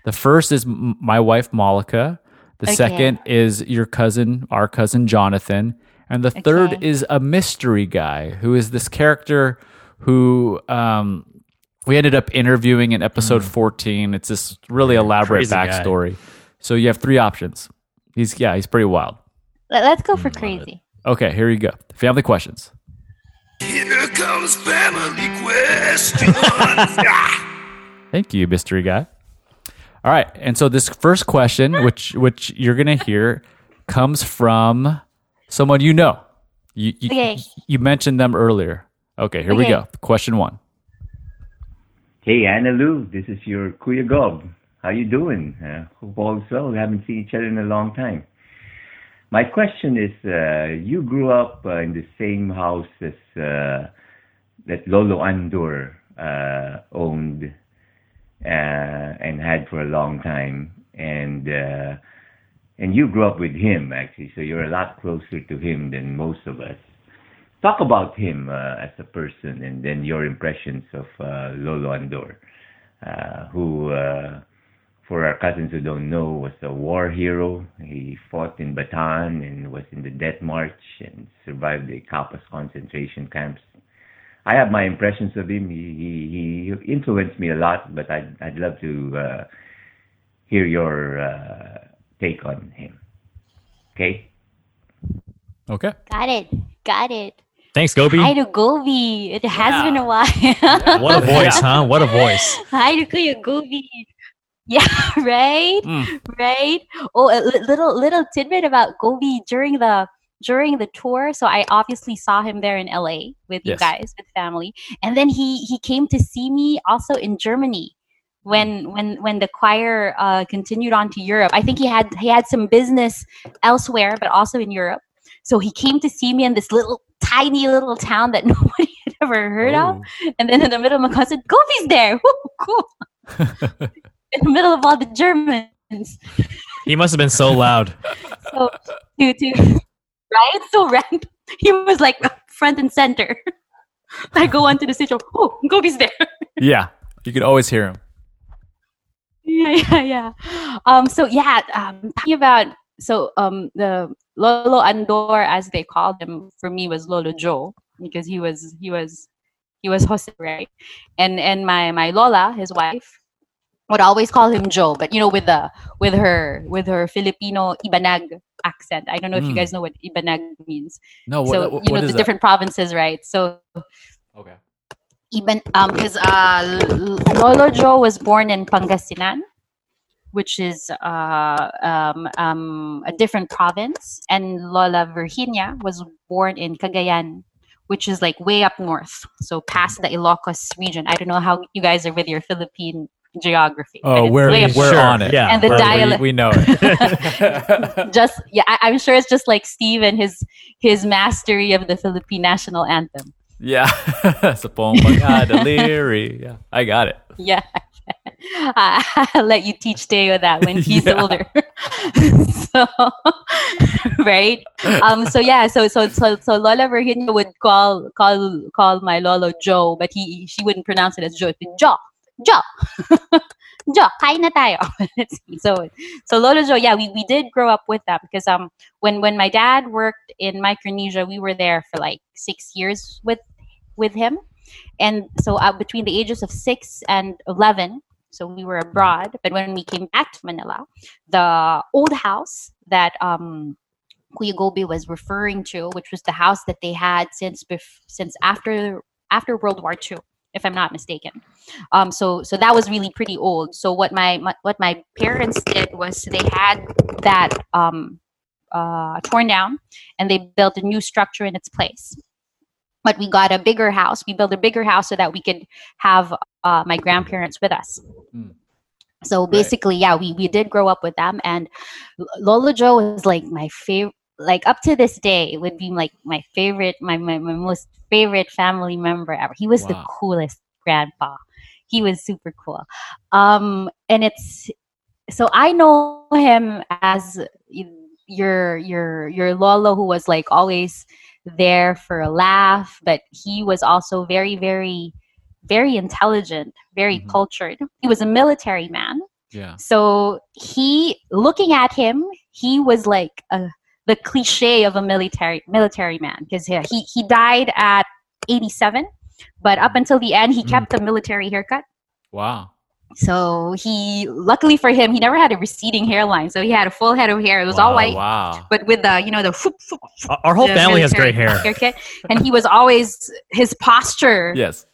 Speaker 3: The first is m- my wife Malika. The
Speaker 5: Okay.
Speaker 3: second is your cousin, our cousin Jonathan, and the third is a mystery guy who is this character who um, we ended up interviewing in episode 14. It's this really elaborate
Speaker 4: Crazy guy.
Speaker 3: backstory. So you have three options. He's yeah, he's pretty wild.
Speaker 5: Let- Let's go
Speaker 3: Mm,
Speaker 5: for crazy.
Speaker 3: Okay, here you go. Family questions.
Speaker 1: Here comes family questions.
Speaker 3: Thank you, mystery guy. All right, and so this first question, which which you're gonna hear, comes from someone you know. You you,
Speaker 5: Okay.
Speaker 3: you mentioned them earlier. Okay, here we go. Question one.
Speaker 6: Hey, Anna Lou, this is your Kuya Gob. How you doing? Uh, hope all's well. We haven't seen each other in a long time. My question is, uh, you grew up uh, in the same house as uh, that Lolo Andor uh, owned uh, and had for a long time, and uh, and you grew up with him actually, so you're a lot closer to him than most of us. Talk about him uh, as a person, and then your impressions of uh, Lolo Andor, uh, who, uh, for our cousins who don't know, was a war hero. He fought in Bataan and was in the Death March and survived the Capas concentration camps. I have my impressions of him. He he, he influenced me a lot, but I'd I'd love to uh, hear your uh, take on him. Okay.
Speaker 3: Okay.
Speaker 5: Got it. Got it.
Speaker 4: Thanks, Gobi.
Speaker 5: Hi to Gobi. It has
Speaker 3: Yeah.
Speaker 5: been a while.
Speaker 4: What a voice, huh? What a voice.
Speaker 5: Hi to Kuya Gobi. Yeah, right,
Speaker 3: Mm.
Speaker 5: right. Oh, a little little tidbit about Gobi during the during the tour. So I obviously saw him there in LA with you guys, with family, and then he he came to see me also in Germany when when when the choir uh, continued on to Europe. I think he had he had some business elsewhere, but also in Europe. So he came to see me in this little tiny little town that nobody had ever heard of.
Speaker 3: Oh.
Speaker 5: And then in the middle of my concert, Goofy's there. Woo, cool. in the middle of all the Germans.
Speaker 4: He must have been so loud.
Speaker 5: So, to, to, right? So random. He was like front and center. I go onto the stage. Oh, Goofy's there.
Speaker 3: yeah, you could always hear him.
Speaker 5: yeah, yeah, yeah. Um, so yeah, um, talking about so um the Lolo Andor, as they called him, for me was Lolo Joe because he was he was he was Jose, right? And and my my Lola, his wife, would always call him Joe, but you know with the with her with her Filipino Ibanag accent. I don't know if you
Speaker 3: Mm.
Speaker 5: guys know what Ibanag means.
Speaker 3: No, what,
Speaker 5: so
Speaker 3: what-
Speaker 5: you know the
Speaker 3: that?
Speaker 5: different provinces, right? So
Speaker 3: Okay.
Speaker 5: even um because uh L- Lolo Joe was born in Pangasinan, which is uh um um a different province, and Lola Virginia was born in Cagayan, which is like way up north, so past the Ilocos region. I don't know how you guys are with your Philippine geography.
Speaker 3: Oh, we're we're
Speaker 4: Sure,
Speaker 3: on it.
Speaker 4: yeah.
Speaker 5: And the
Speaker 3: We're- we-
Speaker 5: dialect-
Speaker 3: we, know it.
Speaker 5: just yeah, I, I'm sure it's just like Steve and his his mastery of the Philippine national anthem.
Speaker 3: yeah, sa pomba deliri. Yeah, I got it.
Speaker 5: Yeah. I'll let you teach Teo that when he's
Speaker 3: Yeah.
Speaker 5: older. so, right? Um. So yeah. So so so so Lola Virginia would call call call my Lolo Joe, but he she wouldn't pronounce it as Joe. Be Joe, Joe, Joe. Kain na tayo. So so Lolo Joe. Yeah, we, we did grow up with that because um when when my dad worked in Micronesia, we were there for like six years with with him and so uh, between the ages of six and 11 so we were abroad. But when we came back to Manila, the old house that um, Kuya Gobi was referring to, which was the house that they had since bef- since after after World War II, if I'm not mistaken. Um, so so that was really pretty old. So what my, my what my parents did was they had that um, uh, torn down and they built a new structure in its place. But we got a bigger house. We built a bigger house so that we could have uh, my grandparents with us.
Speaker 3: Mm.
Speaker 5: So basically, yeah, we, we did grow up with them, and L- Lolo Joe was like my favorite. Like up to this day, it would be like my favorite, my, my, my most favorite family member ever. He was the coolest grandpa. He was super cool. Um, and it's so I know him as your your your Lolo who was like always there for a laugh, but he was also very very very intelligent, very
Speaker 3: Mhm.
Speaker 5: cultured. He was a military man.
Speaker 3: Yeah.
Speaker 5: So he looking at him, he was like a, the cliche of a military military man because he, he he died at 87, but up until the end he
Speaker 4: Mm.
Speaker 5: kept the military haircut.
Speaker 3: Wow.
Speaker 5: So he, luckily for him, he never had a receding hairline. So he had a full head of hair. It was all white,
Speaker 3: Wow.
Speaker 5: but with the, you know, the, whoop, whoop,
Speaker 4: Our- Our whole
Speaker 5: the
Speaker 4: family has great
Speaker 5: military
Speaker 4: hair.
Speaker 5: haircut. And he was always his posture.
Speaker 3: Yes.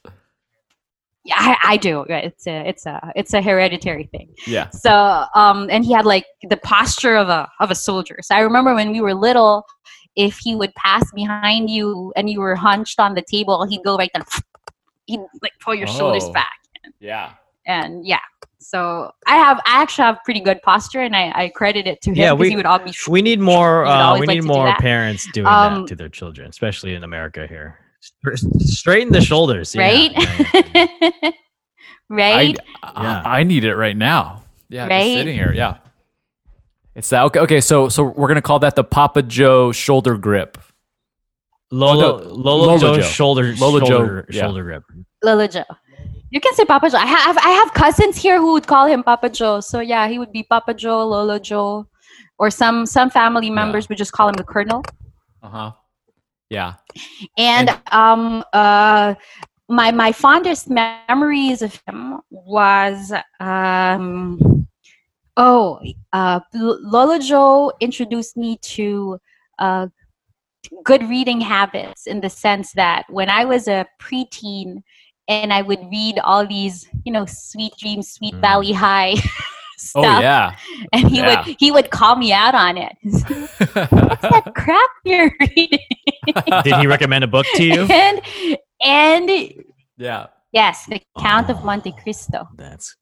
Speaker 5: Yeah, I, I do. It's a, it's a, it's a hereditary thing.
Speaker 3: Yeah.
Speaker 5: So, um, and he had like the posture of a of a soldier. So I remember when we were little, if he would pass behind you and you were hunched on the table, he'd go right there. He'd like pull your shoulders
Speaker 3: Oh.
Speaker 5: back.
Speaker 3: Yeah.
Speaker 5: And yeah so i have i actually have pretty good posture and i, I credit it to him
Speaker 4: Yeah,
Speaker 5: because
Speaker 4: we-
Speaker 5: he would all be
Speaker 4: We need more. Uh, we
Speaker 5: like
Speaker 4: need
Speaker 5: to do
Speaker 4: more
Speaker 5: that.
Speaker 4: parents doing
Speaker 5: Um,
Speaker 4: that to their children, especially in America here. Straighten the shoulders, yeah,
Speaker 5: right
Speaker 4: yeah, yeah.
Speaker 5: right
Speaker 3: I,
Speaker 4: Yeah.
Speaker 3: I, I need it right now. Yeah.
Speaker 5: Right?
Speaker 3: Just sitting here. Yeah. It's that. Okay. Okay. So, so we're going to call that the Papa Joe shoulder grip.
Speaker 4: Lolo, Lolo,
Speaker 3: Lolo
Speaker 4: Joe's
Speaker 3: Joe.
Speaker 4: shoulder,
Speaker 3: Lolo Joe,
Speaker 4: shoulder,
Speaker 3: yeah.
Speaker 4: shoulder grip.
Speaker 5: Lolo Joe. You can say Papa Joe. I have I have cousins here who would call him Papa Joe. So yeah, he would be Papa Joe, Lolo Joe, or some some family members would just call him the Colonel.
Speaker 3: Uh huh. Yeah.
Speaker 5: And um uh my my fondest memories of him was um oh uh L- Lola Joe introduced me to uh good reading habits in the sense that when I was a preteen and I would read all these, you know, Sweet Dreams, Sweet
Speaker 4: Mm.
Speaker 5: Valley High stuff.
Speaker 3: Oh yeah.
Speaker 5: and he
Speaker 3: Yeah.
Speaker 5: would he would call me out on it. What's that crap you're reading?
Speaker 4: Did he recommend a book to you?
Speaker 5: and and
Speaker 3: yeah.
Speaker 5: yes, the Count
Speaker 4: Oh.
Speaker 5: of Monte Cristo,
Speaker 4: That's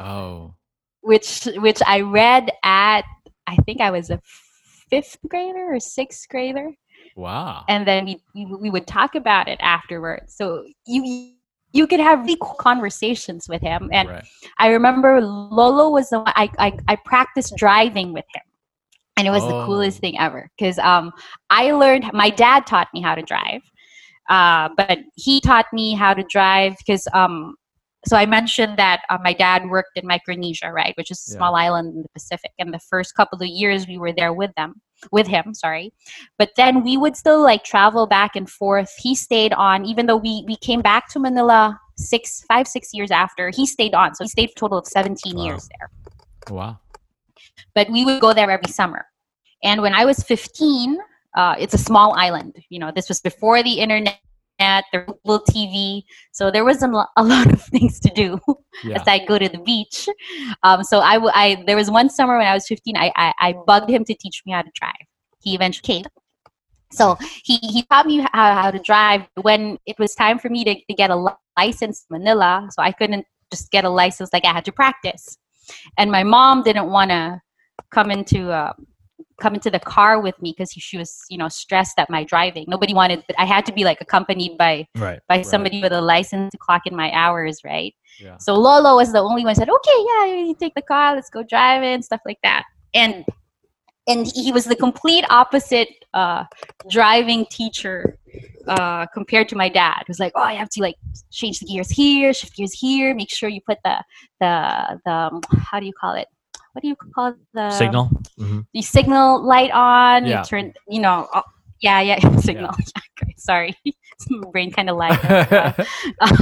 Speaker 3: Oh.
Speaker 5: which which I read at I think I was a fifth grader or sixth grader,
Speaker 3: Wow.
Speaker 5: and then we we, we would talk about it afterwards. So you you could have really cool conversations with him, and
Speaker 3: right.
Speaker 5: I remember Lolo was the one I I, I practiced driving with him. And it was the
Speaker 3: Oh.
Speaker 5: coolest thing ever because um, I learned, my dad taught me how to drive, uh, but he taught me how to drive because, um, so I mentioned that uh, my dad worked in Micronesia, right, which is a
Speaker 3: Yeah.
Speaker 5: small island in the Pacific. And the first couple of years we were there with them, with him, sorry. But then we would still like travel back and forth. He stayed on, even though we, we came back to Manila six, five, six years after, he stayed on. So he stayed a total of 17
Speaker 4: Wow.
Speaker 5: years there
Speaker 3: Wow.
Speaker 5: but we would go there every summer. And when I was 15, uh, it's a small island. You know, this was before the internet, there was little TV, so there wasn't a lot of things to do
Speaker 3: Yeah.
Speaker 5: aside go to the beach. Um, so I there was one summer when I was 15, I, I, I bugged him to teach me how to drive. He eventually came. So he, he taught me how, how to drive when it was time for me to, to get a license in Manila. So I couldn't just get a license like I had to practice. And my mom didn't want to come into uh, come into the car with me because she was you know stressed at my driving. Nobody wanted, but I had to be like accompanied by
Speaker 4: right.
Speaker 5: by somebody with a license to clock in my hours, right?
Speaker 3: Yeah.
Speaker 5: So Lolo was the only one who said, "Okay, yeah, you take the car, let's go driving, stuff like that." And and he was the complete opposite uh, driving teacher uh, compared to my dad. It was like, "Oh, I have to like change the gears here, shift gears here, make sure you put the the the um, how do you call it? What do you call the
Speaker 4: Signal. Mhm.
Speaker 5: the signal light on.
Speaker 3: Yeah.
Speaker 5: You turn, you know, oh, yeah, yeah, signal. Yeah. Sorry, brain kind of lied.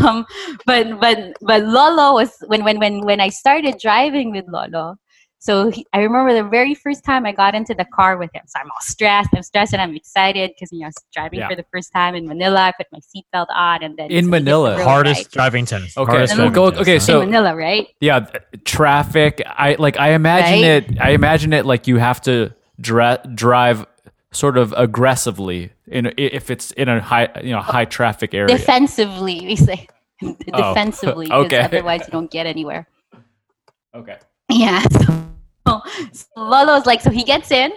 Speaker 5: um, but but but Lolo was when when when when I started driving with Lolo. So he, I remember the very first time I got into the car with him. So I'm all stressed. I'm stressed and I'm excited because you know I was driving
Speaker 3: Yeah.
Speaker 5: for the first time in Manila. I put my seatbelt on and then
Speaker 3: In
Speaker 5: so the
Speaker 3: Manila.
Speaker 4: Hardest
Speaker 5: ride.
Speaker 4: driving test.
Speaker 3: Okay,
Speaker 4: Hardest
Speaker 3: so
Speaker 4: driving
Speaker 3: go-
Speaker 4: test,
Speaker 3: okay, so-
Speaker 5: in Manila, right?
Speaker 3: yeah, traffic. I like. I imagine
Speaker 5: Right?
Speaker 3: it. I imagine it like you have to dra- drive sort of aggressively in if it's in a high you know high traffic area.
Speaker 5: Defensively, we say. Oh. Defensively, because
Speaker 3: okay.
Speaker 5: otherwise you don't get anywhere.
Speaker 3: okay.
Speaker 5: Yeah. So, so Lolo's like, so he gets in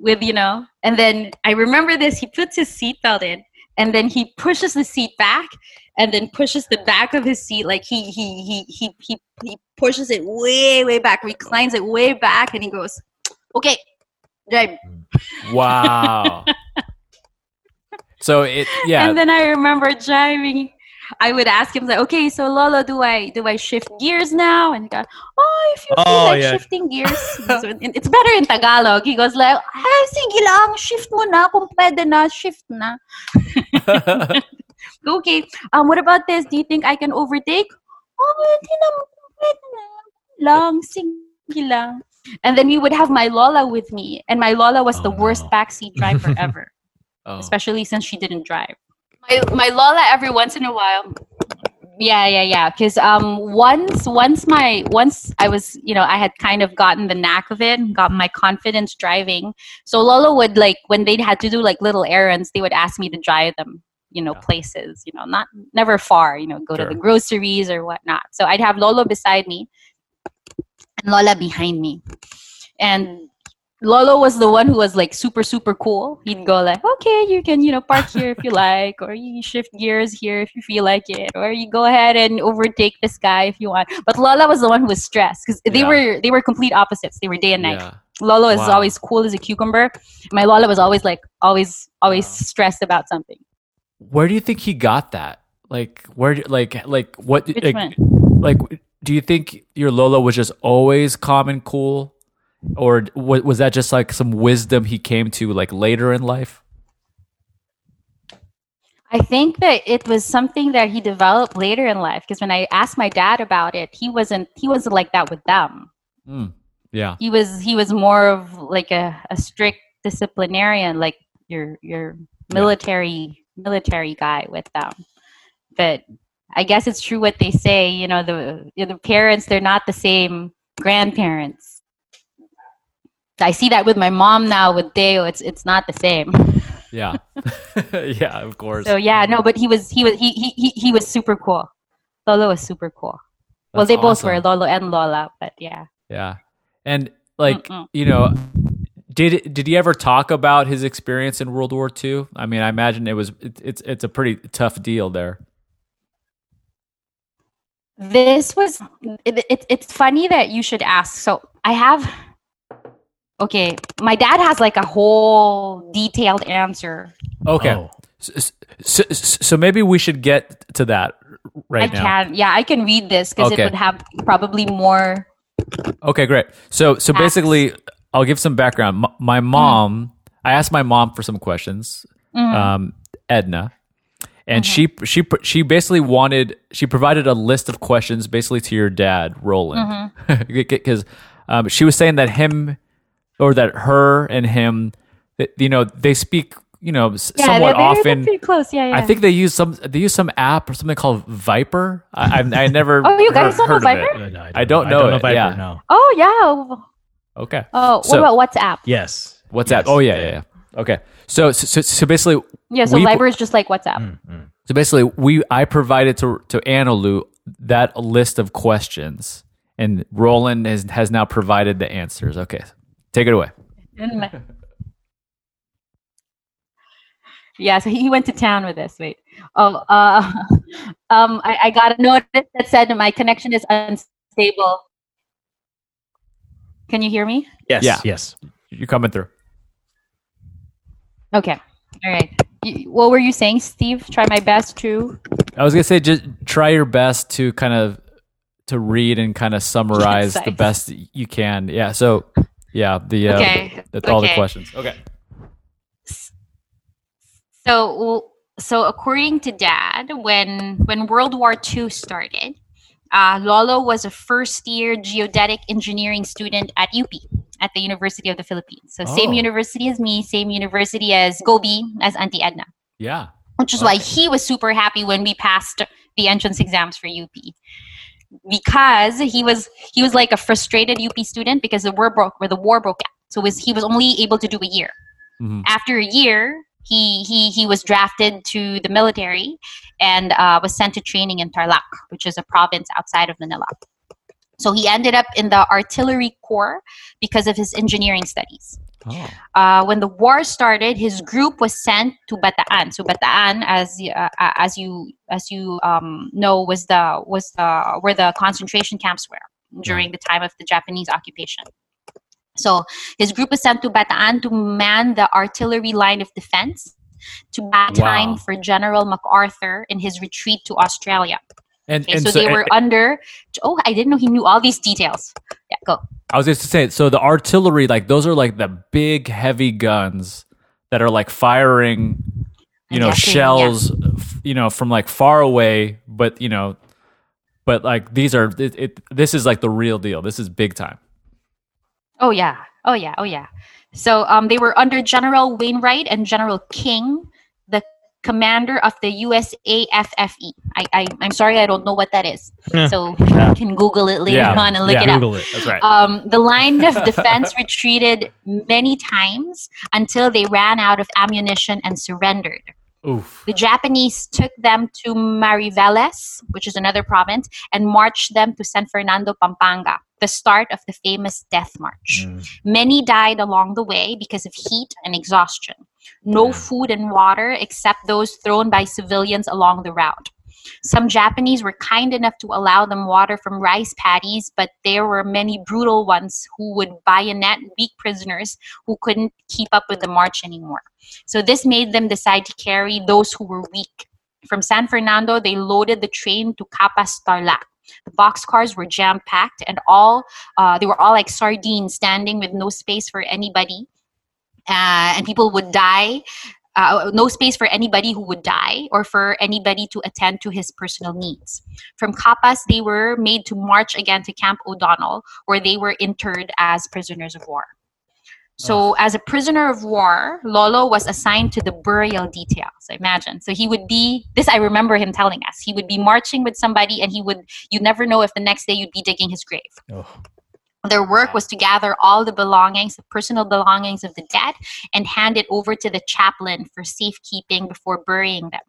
Speaker 5: with, you know, and then I remember this. He puts his seatbelt in, and then he pushes the seat back, and then pushes the back of his seat like he he he he he, he pushes it way way back, reclines it way back, and he goes, "Okay, drive."
Speaker 3: Wow. so it yeah.
Speaker 5: And then I remember driving. I would ask him like, "Okay, so Lolo, do I do I shift gears now?" And he goes, "Oh, if you feel
Speaker 4: Oh,
Speaker 5: like
Speaker 4: yeah.
Speaker 5: shifting gears, it's better in Tagalog." He goes like, "Ay, sige lang, shift mo na kung pwede na, shift na." Okay, um, what about this? Do you think I can overtake? Oh, hindi naman, pwede na. Lang, sige lang. And then we would have my Lola with me, and my Lola was the
Speaker 4: Oh,
Speaker 5: worst
Speaker 4: no.
Speaker 5: backseat driver ever
Speaker 3: oh.
Speaker 5: especially since she didn't drive. My my Lola every once in a while. Yeah, yeah, yeah. Because um, once once my once I was you know I had kind of gotten the knack of it, got my confidence driving. So Lola would like when they had to do like little errands, they would ask me to drive them. You know,
Speaker 3: Yeah.
Speaker 5: places. You know, not never far. You know, go to the groceries or whatnot. So I'd have Lolo beside me, and Lola behind me, and Lolo was the one who was like super super cool. He'd mm. go like, "Okay, you can you know park here if you like, or you shift gears here if you feel like it, or you go ahead and overtake this guy if you want." But Lola was the one who was stressed because they
Speaker 3: Yeah.
Speaker 5: were they were complete opposites. They were day and night.
Speaker 3: yeah.
Speaker 5: Lolo is
Speaker 3: Wow.
Speaker 5: always cool as a cucumber. My Lola was always like always always stressed about something.
Speaker 3: Where do you think he got that? Like where like like what
Speaker 5: Which
Speaker 3: like,
Speaker 5: one?
Speaker 3: like do you think your Lola was just always calm and cool or wa- was that just like some wisdom he came to like later in life?
Speaker 5: I think that it was something that he developed later in life because when I asked my dad about it, he wasn't he wasn't like that with them.
Speaker 3: Mm. Yeah.
Speaker 5: he was he was more of like a, a strict disciplinarian like your your military military guy with them but i guess it's true what they say you know the the parents they're not the same grandparents i see that with my mom now with Teo it's it's not the same
Speaker 3: Yeah. yeah, of course.
Speaker 5: so yeah no but he was he was he he, he, he was super cool lolo was super cool well
Speaker 3: That's
Speaker 5: they both were lolo and lola but yeah
Speaker 3: Yeah. And like,
Speaker 5: Mm-mm.
Speaker 3: you know, did did he ever talk about his experience in World War II? I mean, I imagine it was it, it's it's a pretty tough deal there.
Speaker 5: This was it, it, it's funny that you should ask. So I have okay, my dad has like a whole detailed answer.
Speaker 3: Okay.
Speaker 4: Oh.
Speaker 3: So, so, so maybe we should get to that right
Speaker 5: I
Speaker 3: now.
Speaker 5: can yeah, I can read this because
Speaker 3: Okay.
Speaker 5: it would have probably more
Speaker 3: Okay, great. So so
Speaker 5: Facts.
Speaker 3: basically, I'll give some background. M- my mom, I asked my mom for some questions,
Speaker 5: Mhm.
Speaker 3: um, Edna, and she she she basically wanted she provided a list of questions basically to your dad, Roland, because um, she was saying that him or that her and him, you know, they speak you know
Speaker 5: yeah,
Speaker 3: somewhat
Speaker 5: they're, they're, they're
Speaker 3: often.
Speaker 5: pretty close. Yeah, yeah.
Speaker 3: I think they use some they use some app or something called Viper. I I, I never
Speaker 5: Oh, you guys
Speaker 3: heard,
Speaker 5: don't know
Speaker 3: heard of it.
Speaker 5: Viper?
Speaker 4: Uh, no,
Speaker 3: I don't know it,
Speaker 4: Viper,
Speaker 3: yeah.
Speaker 4: no.
Speaker 5: Oh yeah.
Speaker 3: Okay.
Speaker 5: Oh,
Speaker 3: So-
Speaker 5: what about WhatsApp?
Speaker 4: Yes.
Speaker 3: What's
Speaker 4: Yes.
Speaker 3: that? Oh yeah, yeah, yeah. Okay. So so, so basically,
Speaker 5: Yeah, so
Speaker 3: we-
Speaker 5: Viber is just like WhatsApp.
Speaker 4: Mm, mm.
Speaker 3: so basically, we I provided to to Analu that list of questions, and Roland has has now provided the answers. Okay, take it away.
Speaker 5: Yeah, so he went to town with this. Wait. Oh, uh, um, I, I got a notice that said my connection is unstable. Can you hear me?
Speaker 4: Yes.
Speaker 3: Yeah.
Speaker 4: Yes.
Speaker 3: You're coming through.
Speaker 5: Okay. All right. You, what were you saying, Steve? Try my best to.
Speaker 3: I was gonna say just try your best to kind of to read and kind of summarize the best you can. Yeah. So yeah, the uh,
Speaker 5: Okay,
Speaker 3: that's all the questions. Okay.
Speaker 5: So, so according to Dad, when when World War II started, uh, Lolo was a first year geodetic engineering student at UP at the University of the Philippines. So same
Speaker 3: Oh.
Speaker 5: university as me, same university as Gobi, as Auntie Edna.
Speaker 3: Yeah.
Speaker 5: which is why he was super happy when we passed the entrance exams for UP because he was he was like a frustrated UP student because the war broke where the war broke out. So was he was only able to do a year.
Speaker 3: Mhm.
Speaker 5: after a year he he he was drafted to the military and uh, was sent to training in Tarlac which is a province outside of Manila. So he ended up in the artillery corps because of his engineering studies
Speaker 3: Oh.
Speaker 5: uh, when the war started, his group was sent to Bataan. So Bataan, as uh, as you as you um, know, was the was the where the concentration camps were during the time of the Japanese occupation. So his group was sent to Bataan to man the artillery line of defense to buy time
Speaker 3: Wow.
Speaker 5: for General MacArthur in his retreat to Australia.
Speaker 3: And,
Speaker 5: Okay,
Speaker 3: and
Speaker 5: so, they were under. Oh, I didn't know he knew all these details. Yeah, go.
Speaker 3: I was just to say, so the artillery, like those are like the big, heavy guns that are like firing, you
Speaker 5: I'm
Speaker 3: know,
Speaker 5: guessing,
Speaker 3: shells, f- you know, from like far away. But you know, but like these are, it, it, this is like the real deal. This is big time.
Speaker 5: Oh yeah. Oh yeah. Oh yeah. So um, they were under General Wainwright and General King, commander of the USAFFE. I, I am sorry, I don't know what that is.
Speaker 4: Yeah.
Speaker 5: So you can Google it later
Speaker 3: Yeah.
Speaker 5: on and look
Speaker 3: Yeah.
Speaker 5: it up.
Speaker 4: It.
Speaker 3: That's right.
Speaker 5: Um, the line of defense retreated many times until they ran out of ammunition and surrendered.
Speaker 3: Oof.
Speaker 5: The Japanese took them to Mariveles, which is another province, and marched them to San Fernando, Pampanga, the start of the famous Death March.
Speaker 4: Mm.
Speaker 5: Many died along the way because of heat and exhaustion. No food and water except those thrown by civilians along the route. Some Japanese were kind enough to allow them water from rice paddies, but there were many brutal ones who would bayonet weak prisoners who couldn't keep up with the march anymore. So this made them decide to carry those who were weak. From San Fernando, they loaded the train to Capas Tarlac. The boxcars were jam packed, and all uh, they were all like sardines, standing with no space for anybody. Uh, and people would die. Uh, no space for anybody who would die or for anybody to attend to his personal needs. From Capas, they were made to march again to Camp O'Donnell, where they were interred as prisoners of war. So, oh. as a prisoner of war, Lolo was assigned to the burial detail. So, imagine. So, he would be, this I remember him telling us, he would be marching with somebody and he would, you never know if the next day you'd be digging his grave.
Speaker 4: Oh.
Speaker 5: Their work was to gather all the belongings, the personal belongings of the dead, and hand it over to the chaplain for safekeeping before burying them.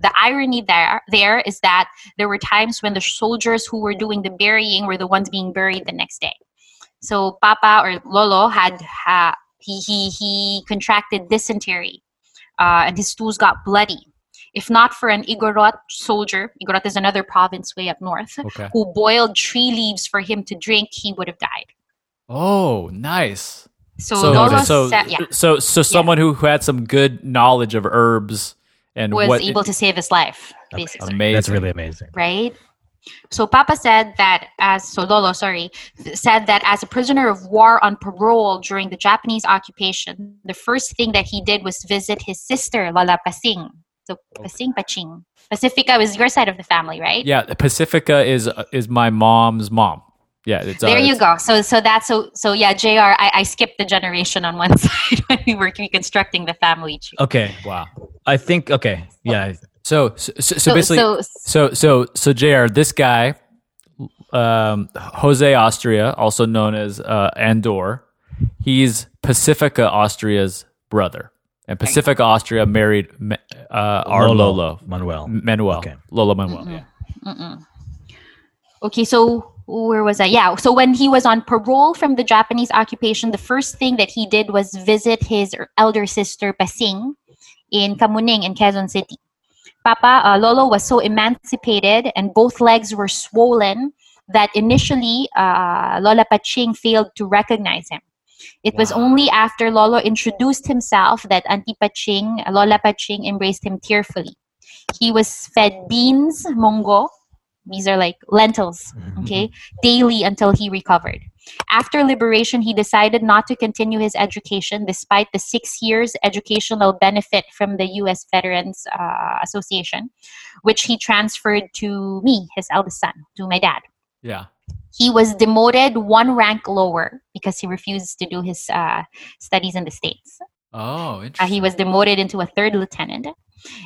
Speaker 5: The irony there, there is that there were times when the soldiers who were doing the burying were the ones being buried the next day. So Papa or Lolo had ha, he he he contracted dysentery, uh, and his stools got bloody. If not for an Igorot soldier, Igorot is another province way up north,
Speaker 3: Okay.
Speaker 5: who boiled tree leaves for him to drink, he would have died.
Speaker 3: Oh, nice.
Speaker 5: So,
Speaker 3: So,
Speaker 5: Lolo
Speaker 3: so,
Speaker 5: sa- yeah,
Speaker 3: so, so someone who who had some good knowledge of herbs and
Speaker 5: was
Speaker 3: what
Speaker 5: able to save his life, basically.
Speaker 3: amazing.
Speaker 4: That's really amazing.
Speaker 5: right? So Papa said that as so Lolo, sorry, said that as a prisoner of war on parole during the Japanese occupation, the first thing that he did was visit his sister Lala Pasing. So Pasing Paching. Pacifica was your side of the family, right?
Speaker 3: Yeah, Pacifica is is my mom's mom. Yeah, it's, uh,
Speaker 5: There you
Speaker 3: it's-
Speaker 5: go. So so that's so so yeah, JR, I, I skipped the generation on one side when we were reconstructing the family tree.
Speaker 4: Okay.
Speaker 3: Wow.
Speaker 4: I think okay. Yeah.
Speaker 3: So, so, so, so basically,
Speaker 5: so,
Speaker 3: so, so, so, JR. This guy, um, Jose Austria, also known as uh, Andor, he's Pacifica Austria's brother, and Pacifica Austria married Me- uh, our Lolo,
Speaker 4: Manuel.
Speaker 3: Manuel,
Speaker 4: Okay.
Speaker 3: Lolo Manuel.
Speaker 5: Mm-hmm.
Speaker 3: Yeah.
Speaker 5: Okay, so where was I? Yeah, so when he was on parole from the Japanese occupation, the first thing that he did was visit his elder sister Pasing in Kamuning in Quezon City. Papa uh, Lolo was so emancipated and both legs were swollen that initially uh, Lola Paching failed to recognize him. It was only after Lolo introduced himself that Auntie Paching, Lola Paching embraced him tearfully. He was fed beans, mongo, these are like lentils, okay, daily until he recovered. After liberation, he decided not to continue his education despite the six years educational benefit from the U.S. Veterans uh, Association, which he transferred to me, his eldest son, to my dad.
Speaker 3: Yeah.
Speaker 5: He was demoted one rank lower because he refused to do his uh, studies in the States.
Speaker 3: Oh,
Speaker 5: Uh,
Speaker 3: interesting.
Speaker 5: he was demoted into a third lieutenant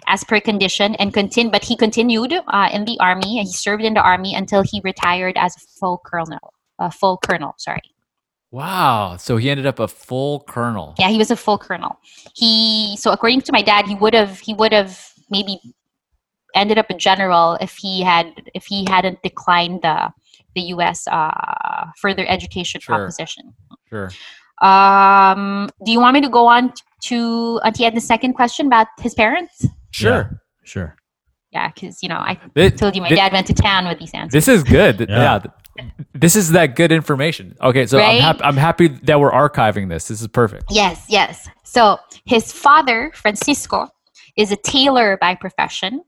Speaker 5: as per condition and continue but he continued uh, in the army and he served in the army until he retired as a full colonel a full colonel sorry
Speaker 3: Wow. So he ended up a full colonel.
Speaker 5: yeah he was a full colonel he so according to my dad he would have he would have maybe ended up a general if he had if he hadn't declined the the us uh, further education
Speaker 3: Sure.
Speaker 5: proposition
Speaker 3: Sure.
Speaker 5: um do you want me to go on to auntie edna's second question about his parents
Speaker 3: Sure.
Speaker 4: Sure.
Speaker 5: Yeah because you know i
Speaker 3: Thi-
Speaker 5: told you my
Speaker 3: thi-
Speaker 5: dad went to town with these answers.
Speaker 3: This is good. Yeah.
Speaker 4: Yeah.
Speaker 3: This is that good information. Okay, so I'm, hap- I'm happy that we're archiving this. This is perfect.
Speaker 5: Yes, yes. So his father, Francisco, is a tailor by profession,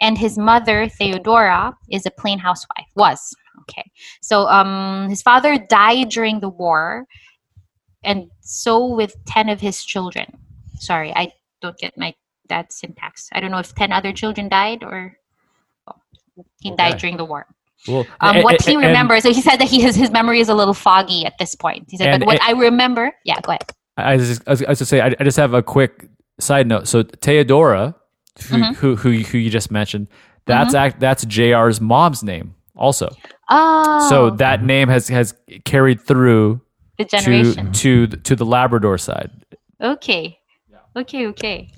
Speaker 5: and his mother, Theodora, is a plain housewife. Was okay. So um, his father died during the war, and so with ten of his children. Sorry, I don't get my dad's syntax. I don't know if ten other children died or oh, he died during the war.
Speaker 3: Well,
Speaker 5: Um,
Speaker 3: a-
Speaker 5: what he remembers, so he said that he his, his memory is a little foggy at this point. He said,
Speaker 3: And
Speaker 5: but what
Speaker 3: it-
Speaker 5: I remember, yeah, go ahead.
Speaker 3: I just, I was, I was to say, I, I just have a quick side note. So Theodora, who,
Speaker 5: Mhm.
Speaker 3: who, who, who you just mentioned, that's act, that's JR's mom's name also.
Speaker 5: Oh,
Speaker 3: So that name has has carried through
Speaker 5: the
Speaker 3: to
Speaker 5: generation.
Speaker 3: to to the Labrador side.
Speaker 5: Okay. Okay, okay.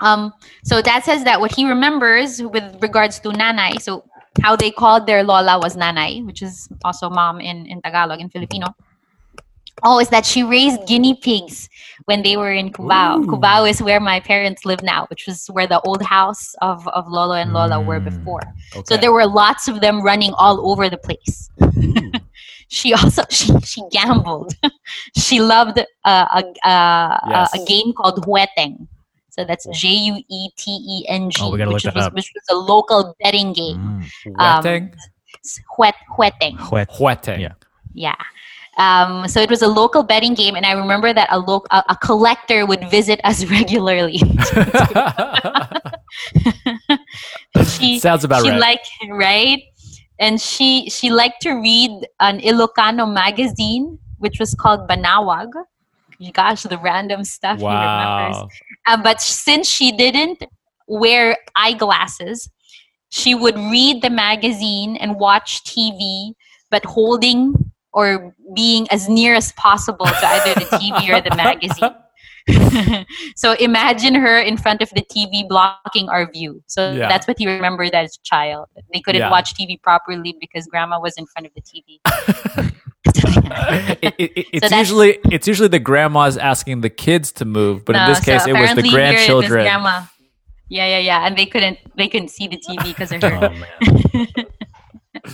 Speaker 5: Um, so that says that what he remembers with regards to nanay, so how they called their lola was nanay, which is also mom in, in Tagalog, in Filipino. Oh, is that she raised guinea pigs when they were in Cubao. Cubao is where my parents live now, which was where the old house of, of Lolo and Lola were
Speaker 4: Mm.
Speaker 5: before.
Speaker 3: Okay.
Speaker 5: So there were lots of them running all over the place. she also she, she gambled. she loved uh, a, a, a, a game called Jueteng. So that's J U E T E N G,
Speaker 4: Oh, we gotta
Speaker 5: which was which was a local betting game.
Speaker 4: Mm.
Speaker 3: Jueteng?
Speaker 5: It's Huet Jueteng.
Speaker 4: Wet.
Speaker 3: Jueteng.
Speaker 4: Yeah.
Speaker 5: Yeah. Um, so it was a local betting game, and I remember that a, lo- a, a collector would visit us regularly. she
Speaker 3: Sounds about
Speaker 5: she
Speaker 3: right.
Speaker 5: liked right, and she she liked to read an Ilocano magazine, which was called Bannawag. Gosh, the random stuff he remembers. Uh, but since she didn't wear eyeglasses, she would read the magazine and watch TV, but holding or being as near as possible to either the TV or the magazine. so imagine her in front of the TV blocking our view. So
Speaker 3: Yeah.
Speaker 5: that's what he remembered as a child. They couldn't
Speaker 3: Yeah.
Speaker 5: watch TV properly because grandma was in front of the TV.
Speaker 3: It- it- it- it's
Speaker 5: that's-
Speaker 3: usually it's usually the grandmas asking the kids to move, but in
Speaker 5: No,
Speaker 3: this
Speaker 5: so
Speaker 3: case, it was the
Speaker 5: apparently here it was
Speaker 3: grandchildren.
Speaker 5: grandma. Yeah, yeah, yeah, and they couldn't they couldn't see the TV because of her.
Speaker 4: Oh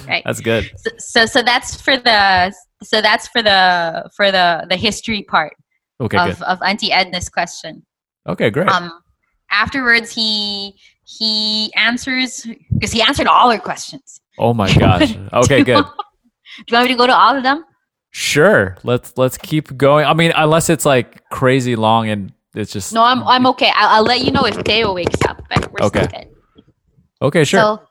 Speaker 5: right.
Speaker 3: That's good.
Speaker 5: so, so so that's for the so that's for the for the the history part
Speaker 3: Okay,
Speaker 5: of,
Speaker 3: good.
Speaker 5: of auntie edna's question
Speaker 3: Okay, great.
Speaker 5: um afterwards he he answers because he answered all her questions
Speaker 3: oh my gosh. Okay, good.
Speaker 5: do you want me to go to all of them
Speaker 3: Sure. Let's let's keep going. I mean, unless it's like crazy long and it's just
Speaker 5: no i'm i'm okay i'll, I'll let you know if Teo wakes up but we're
Speaker 3: Okay.
Speaker 5: still good
Speaker 3: okay. Sure.
Speaker 5: So,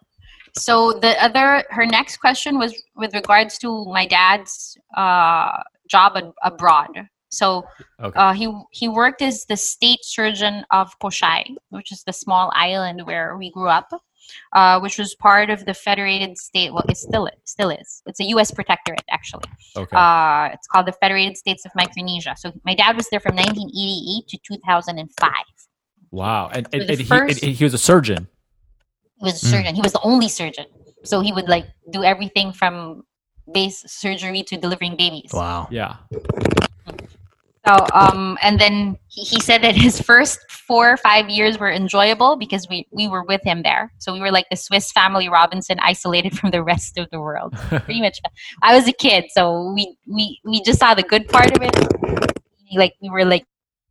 Speaker 5: so the other, her next question was with regards to my dad's uh, job ad- abroad. So
Speaker 3: Okay.
Speaker 5: uh, he he worked as the state surgeon of Kosrae, which is the small island where we grew up, uh, which was part of the Federated State. Well, it still is, still is. It's a U.S. protectorate actually.
Speaker 3: okay.
Speaker 5: Uh, it's called the Federated States of Micronesia. So my dad was there from 1988 to 2005.
Speaker 3: wow. And, and,
Speaker 5: the
Speaker 3: and he,
Speaker 5: first-
Speaker 3: and he was a surgeon.
Speaker 5: He was a surgeon. He was the only surgeon. So he would like do everything from base surgery to delivering babies.
Speaker 4: Wow.
Speaker 3: Yeah.
Speaker 5: So um and then he, he said that his first four or five years were enjoyable because we we were with him there. So we were like the Swiss family Robinson isolated from the rest of the world. Pretty much. I was a kid, so we we we just saw the good part of it. Like we were like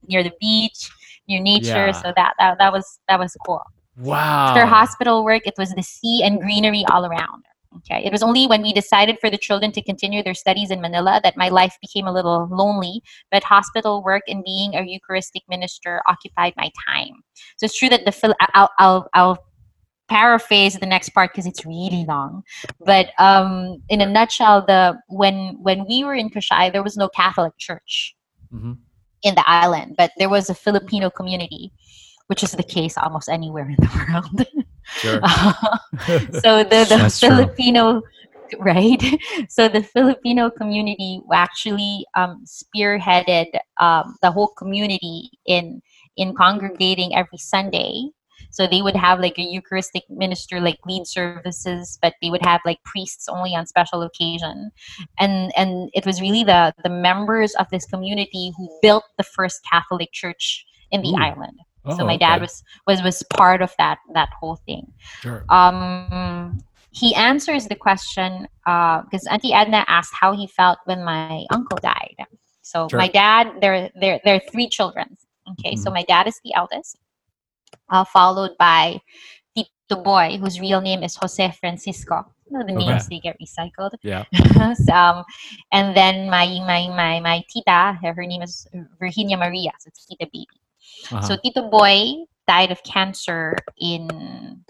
Speaker 5: near the beach, near nature,
Speaker 3: Yeah.
Speaker 5: so that, that that was that was cool.
Speaker 3: Wow.
Speaker 5: After hospital work, it was the sea and greenery all around. Okay. It was only when we decided for the children to continue their studies in Manila that my life became a little lonely, but hospital work and being a Eucharistic minister occupied my time. So it's true that the Phil- I'll, I'll, I'll paraphrase the next part because it's really long. But um, in a nutshell, the when when we were in Kosrae, there was no Catholic church
Speaker 3: Mhm.
Speaker 5: in the island, but there was a Filipino community, which is the case almost anywhere in the world.
Speaker 3: Sure.
Speaker 5: so the, the
Speaker 4: That's true.
Speaker 5: Filipino right so the Filipino community actually um, spearheaded um, the whole community in in congregating every Sunday so they would have like a Eucharistic minister like lead services but they would have like priests only on special occasion and and it was really the the members of this community who built the first Catholic church in the
Speaker 3: Ooh.
Speaker 5: island
Speaker 3: Oh,
Speaker 5: so my dad
Speaker 3: okay.
Speaker 5: was was was part of that that whole thing
Speaker 3: Sure.
Speaker 5: um he answers the question because auntie edna asked how he felt when my uncle died so
Speaker 3: Sure.
Speaker 5: my dad there there there are three children okay so
Speaker 3: Mhm.
Speaker 5: my dad is the eldest uh, followed by the boy whose real name is jose francisco you know the
Speaker 3: Okay.
Speaker 5: names they get recycled
Speaker 3: Yeah.
Speaker 5: So, um, and then my my my my tita her her name is virginia maria so it's tita baby
Speaker 3: Uh-huh.
Speaker 5: so Tito Boy died of cancer in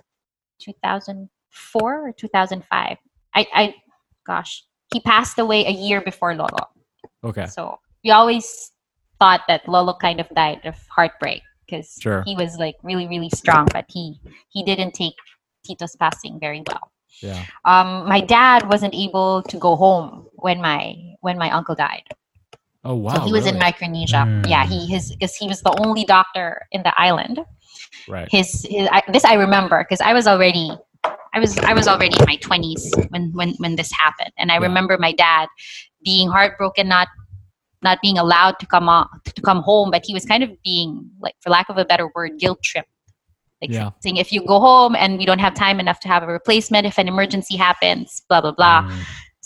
Speaker 5: 2004 or 2005. I, I, gosh, he passed away a year before Lolo.
Speaker 3: okay.
Speaker 5: So we always thought that Lolo kind of died of heartbreak because
Speaker 3: Sure.
Speaker 5: he was like really, really strong, but he he didn't take Tito's passing very well.
Speaker 3: Yeah.
Speaker 5: Um, my dad wasn't able to go home when my when my uncle died.
Speaker 3: Oh wow.
Speaker 5: so he was in? Micronesia.
Speaker 4: Mm.
Speaker 5: Yeah, he his because he was the only doctor in the island
Speaker 3: right.
Speaker 5: his, his I, this I remember because I was already I was I was already in my 20s when when when this happened and I
Speaker 3: Yeah.
Speaker 5: remember my dad being heartbroken not not being allowed to come on to come home but he was kind of being like for lack of a better word guilt trip like
Speaker 3: Yeah.
Speaker 5: saying if you go home and we don't have time enough to have a replacement if an emergency happens blah blah blah
Speaker 4: Mm.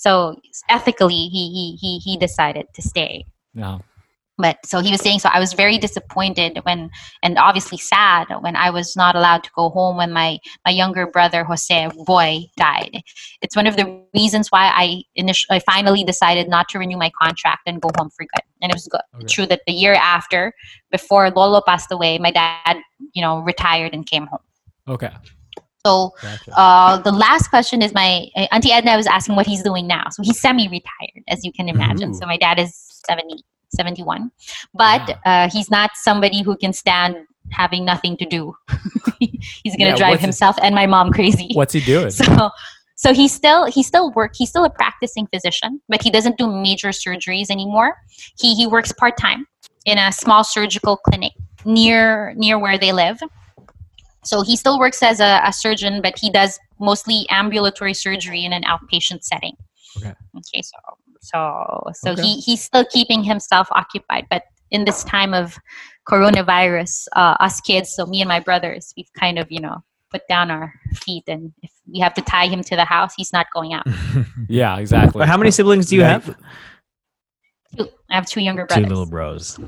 Speaker 5: So ethically he he he, he decided to stay
Speaker 3: Yeah.
Speaker 5: but so he was saying so i was very disappointed when and obviously sad when i was not allowed to go home when my my younger brother jose boy died it's one of the reasons why i initially i finally decided not to renew my contract and go home for good and it was good
Speaker 3: Okay.
Speaker 5: true that the year after before lolo passed away my dad you know retired and came home
Speaker 3: Okay.
Speaker 5: So
Speaker 3: Gotcha.
Speaker 5: uh, the last question is my uh, auntie Edna was asking what he's doing now. So he's semi-retired, as you can imagine.
Speaker 3: Ooh.
Speaker 5: So my dad is 70, 71, but uh, he's not somebody who can stand having nothing to do. he's gonna
Speaker 3: Yeah,
Speaker 5: drive himself and my mom crazy.
Speaker 3: What's he doing?
Speaker 5: So, so he still he still work. He's still a practicing physician, but he doesn't do major surgeries anymore. He he works part time in a small surgical clinic near near where they live. So he still works as a, a surgeon, but he does mostly ambulatory surgery in an outpatient setting.
Speaker 3: Okay.
Speaker 5: Okay. So so so
Speaker 3: Okay.
Speaker 5: he he's still keeping himself occupied, but in this time of coronavirus, uh, us kids, so me and my brothers, we've kind of you know put down our feet, and if we have to tie him to the house, he's not going out.
Speaker 3: yeah. Exactly.
Speaker 4: But how many siblings do you
Speaker 3: Yeah.
Speaker 4: have?
Speaker 5: Two- I have two younger brothers.
Speaker 4: Two
Speaker 5: brothers.
Speaker 4: little bros.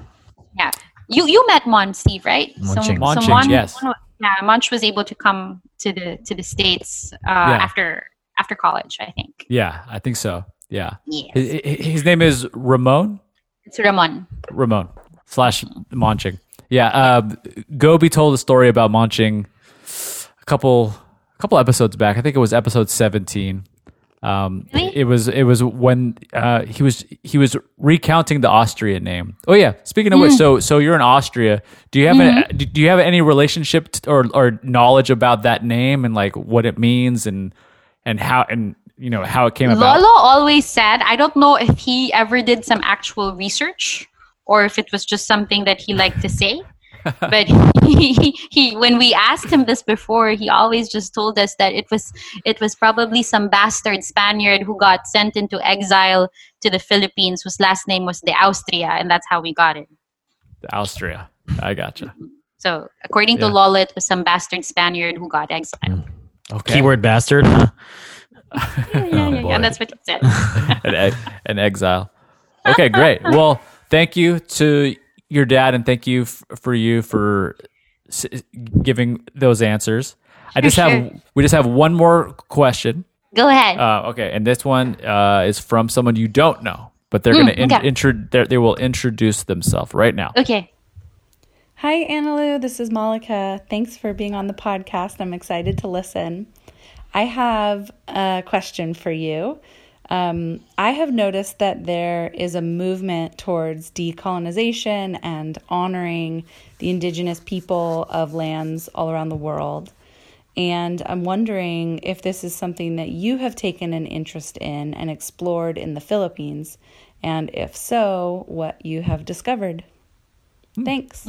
Speaker 4: Yeah.
Speaker 5: You you met Mon Steve, right?
Speaker 4: Monching.
Speaker 3: Monching,
Speaker 5: Mon,
Speaker 3: yes.
Speaker 5: Mon- yeah, Monch was able to come to the to the states uh, after after college, I think.
Speaker 3: Yeah, I think so. Yeah.
Speaker 5: Yes,
Speaker 3: His, his name is Ramon.
Speaker 5: it's Ramon.
Speaker 3: Ramon slash Monching. Yeah. Uh, Gobi told a story about Monching a couple a couple episodes back. I think it was episode seventeen. Um,
Speaker 5: Really?
Speaker 3: It was it was when uh, he was he was recounting the Austrian name. Oh yeah. Speaking of which, so so you're in Austria. Do you have any, do do you have any relationship or or knowledge about that name and like what it means and and how and you know how it came about?
Speaker 5: Lolo always said, I don't know if he ever did some actual research or if it was just something that he liked to say. but he, he, he, when we asked him this before, he always just told us that it was it was probably some bastard Spaniard who got sent into exile to the Philippines, whose last name was De Austria, and that's how we got it.
Speaker 3: Austria. I gotcha.
Speaker 5: So, according to
Speaker 3: Yeah.
Speaker 5: Lola, it was some bastard Spaniard who got exiled. Mm.
Speaker 3: Okay.
Speaker 4: Keyword bastard. Huh?
Speaker 5: Yeah, yeah, yeah, yeah, and that's what he said.
Speaker 3: an, e- an exile. Okay, great. Well, thank you to your dad, and thank you f- for you for s- giving those answers. I just have we just have one more question,
Speaker 5: Go ahead.
Speaker 3: Uh, okay, and this one uh, is from someone you don't know, but they're
Speaker 5: Mm,
Speaker 3: going to in-
Speaker 5: okay.
Speaker 3: intro- they're- they will introduce themselves right now.
Speaker 5: okay.
Speaker 7: Hi, Annalou. This is Malika. Thanks for being on the podcast. I'm excited to listen. I have a question for you. Um, I have noticed that there is a movement towards decolonization and honoring the indigenous people of lands all around the world. And I'm wondering if this is something that you have taken an interest in and explored in the Philippines. And if so, what you have discovered. Thanks.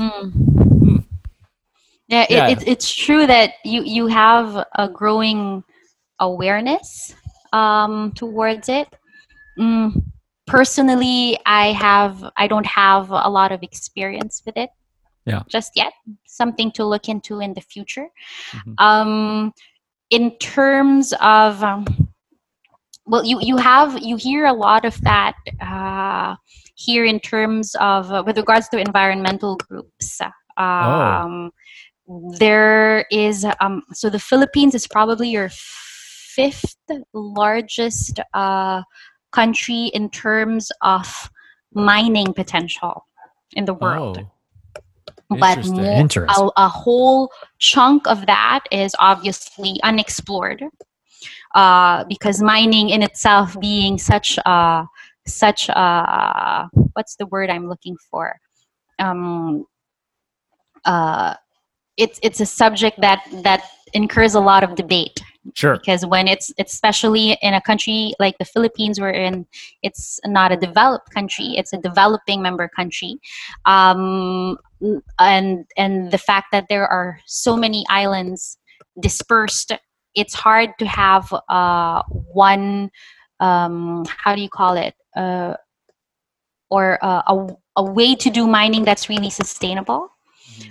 Speaker 5: Yeah, it,
Speaker 3: Yeah.
Speaker 5: It's, it's true that you, you have a growing awareness um, towards it. Mm, personally, I have I don't have a lot of experience with it.
Speaker 3: Yeah.
Speaker 5: Just yet, something to look into in the future.
Speaker 3: Mhm.
Speaker 5: Um, in terms of um, well, you you have you hear a lot of that uh, here in terms of uh, with regards to environmental groups. Um, There is um, so the Philippines is probably your fifth largest uh, country in terms of mining potential in the world
Speaker 3: Oh,
Speaker 5: but
Speaker 3: interesting.
Speaker 5: more,
Speaker 4: Interesting.
Speaker 5: A, a whole chunk of that is obviously unexplored uh, because mining in itself being such a such a what's the word i'm looking for um, uh, it's it's a subject that that incurs a lot of debate
Speaker 3: Sure.
Speaker 5: because when it's especially in a country like the Philippines, we're in it's not a developed country; it's a developing member country, um, and and the fact that there are so many islands dispersed, it's hard to have uh, one. Um, how do you call it? Uh, or uh, a, a way to do mining that's really sustainable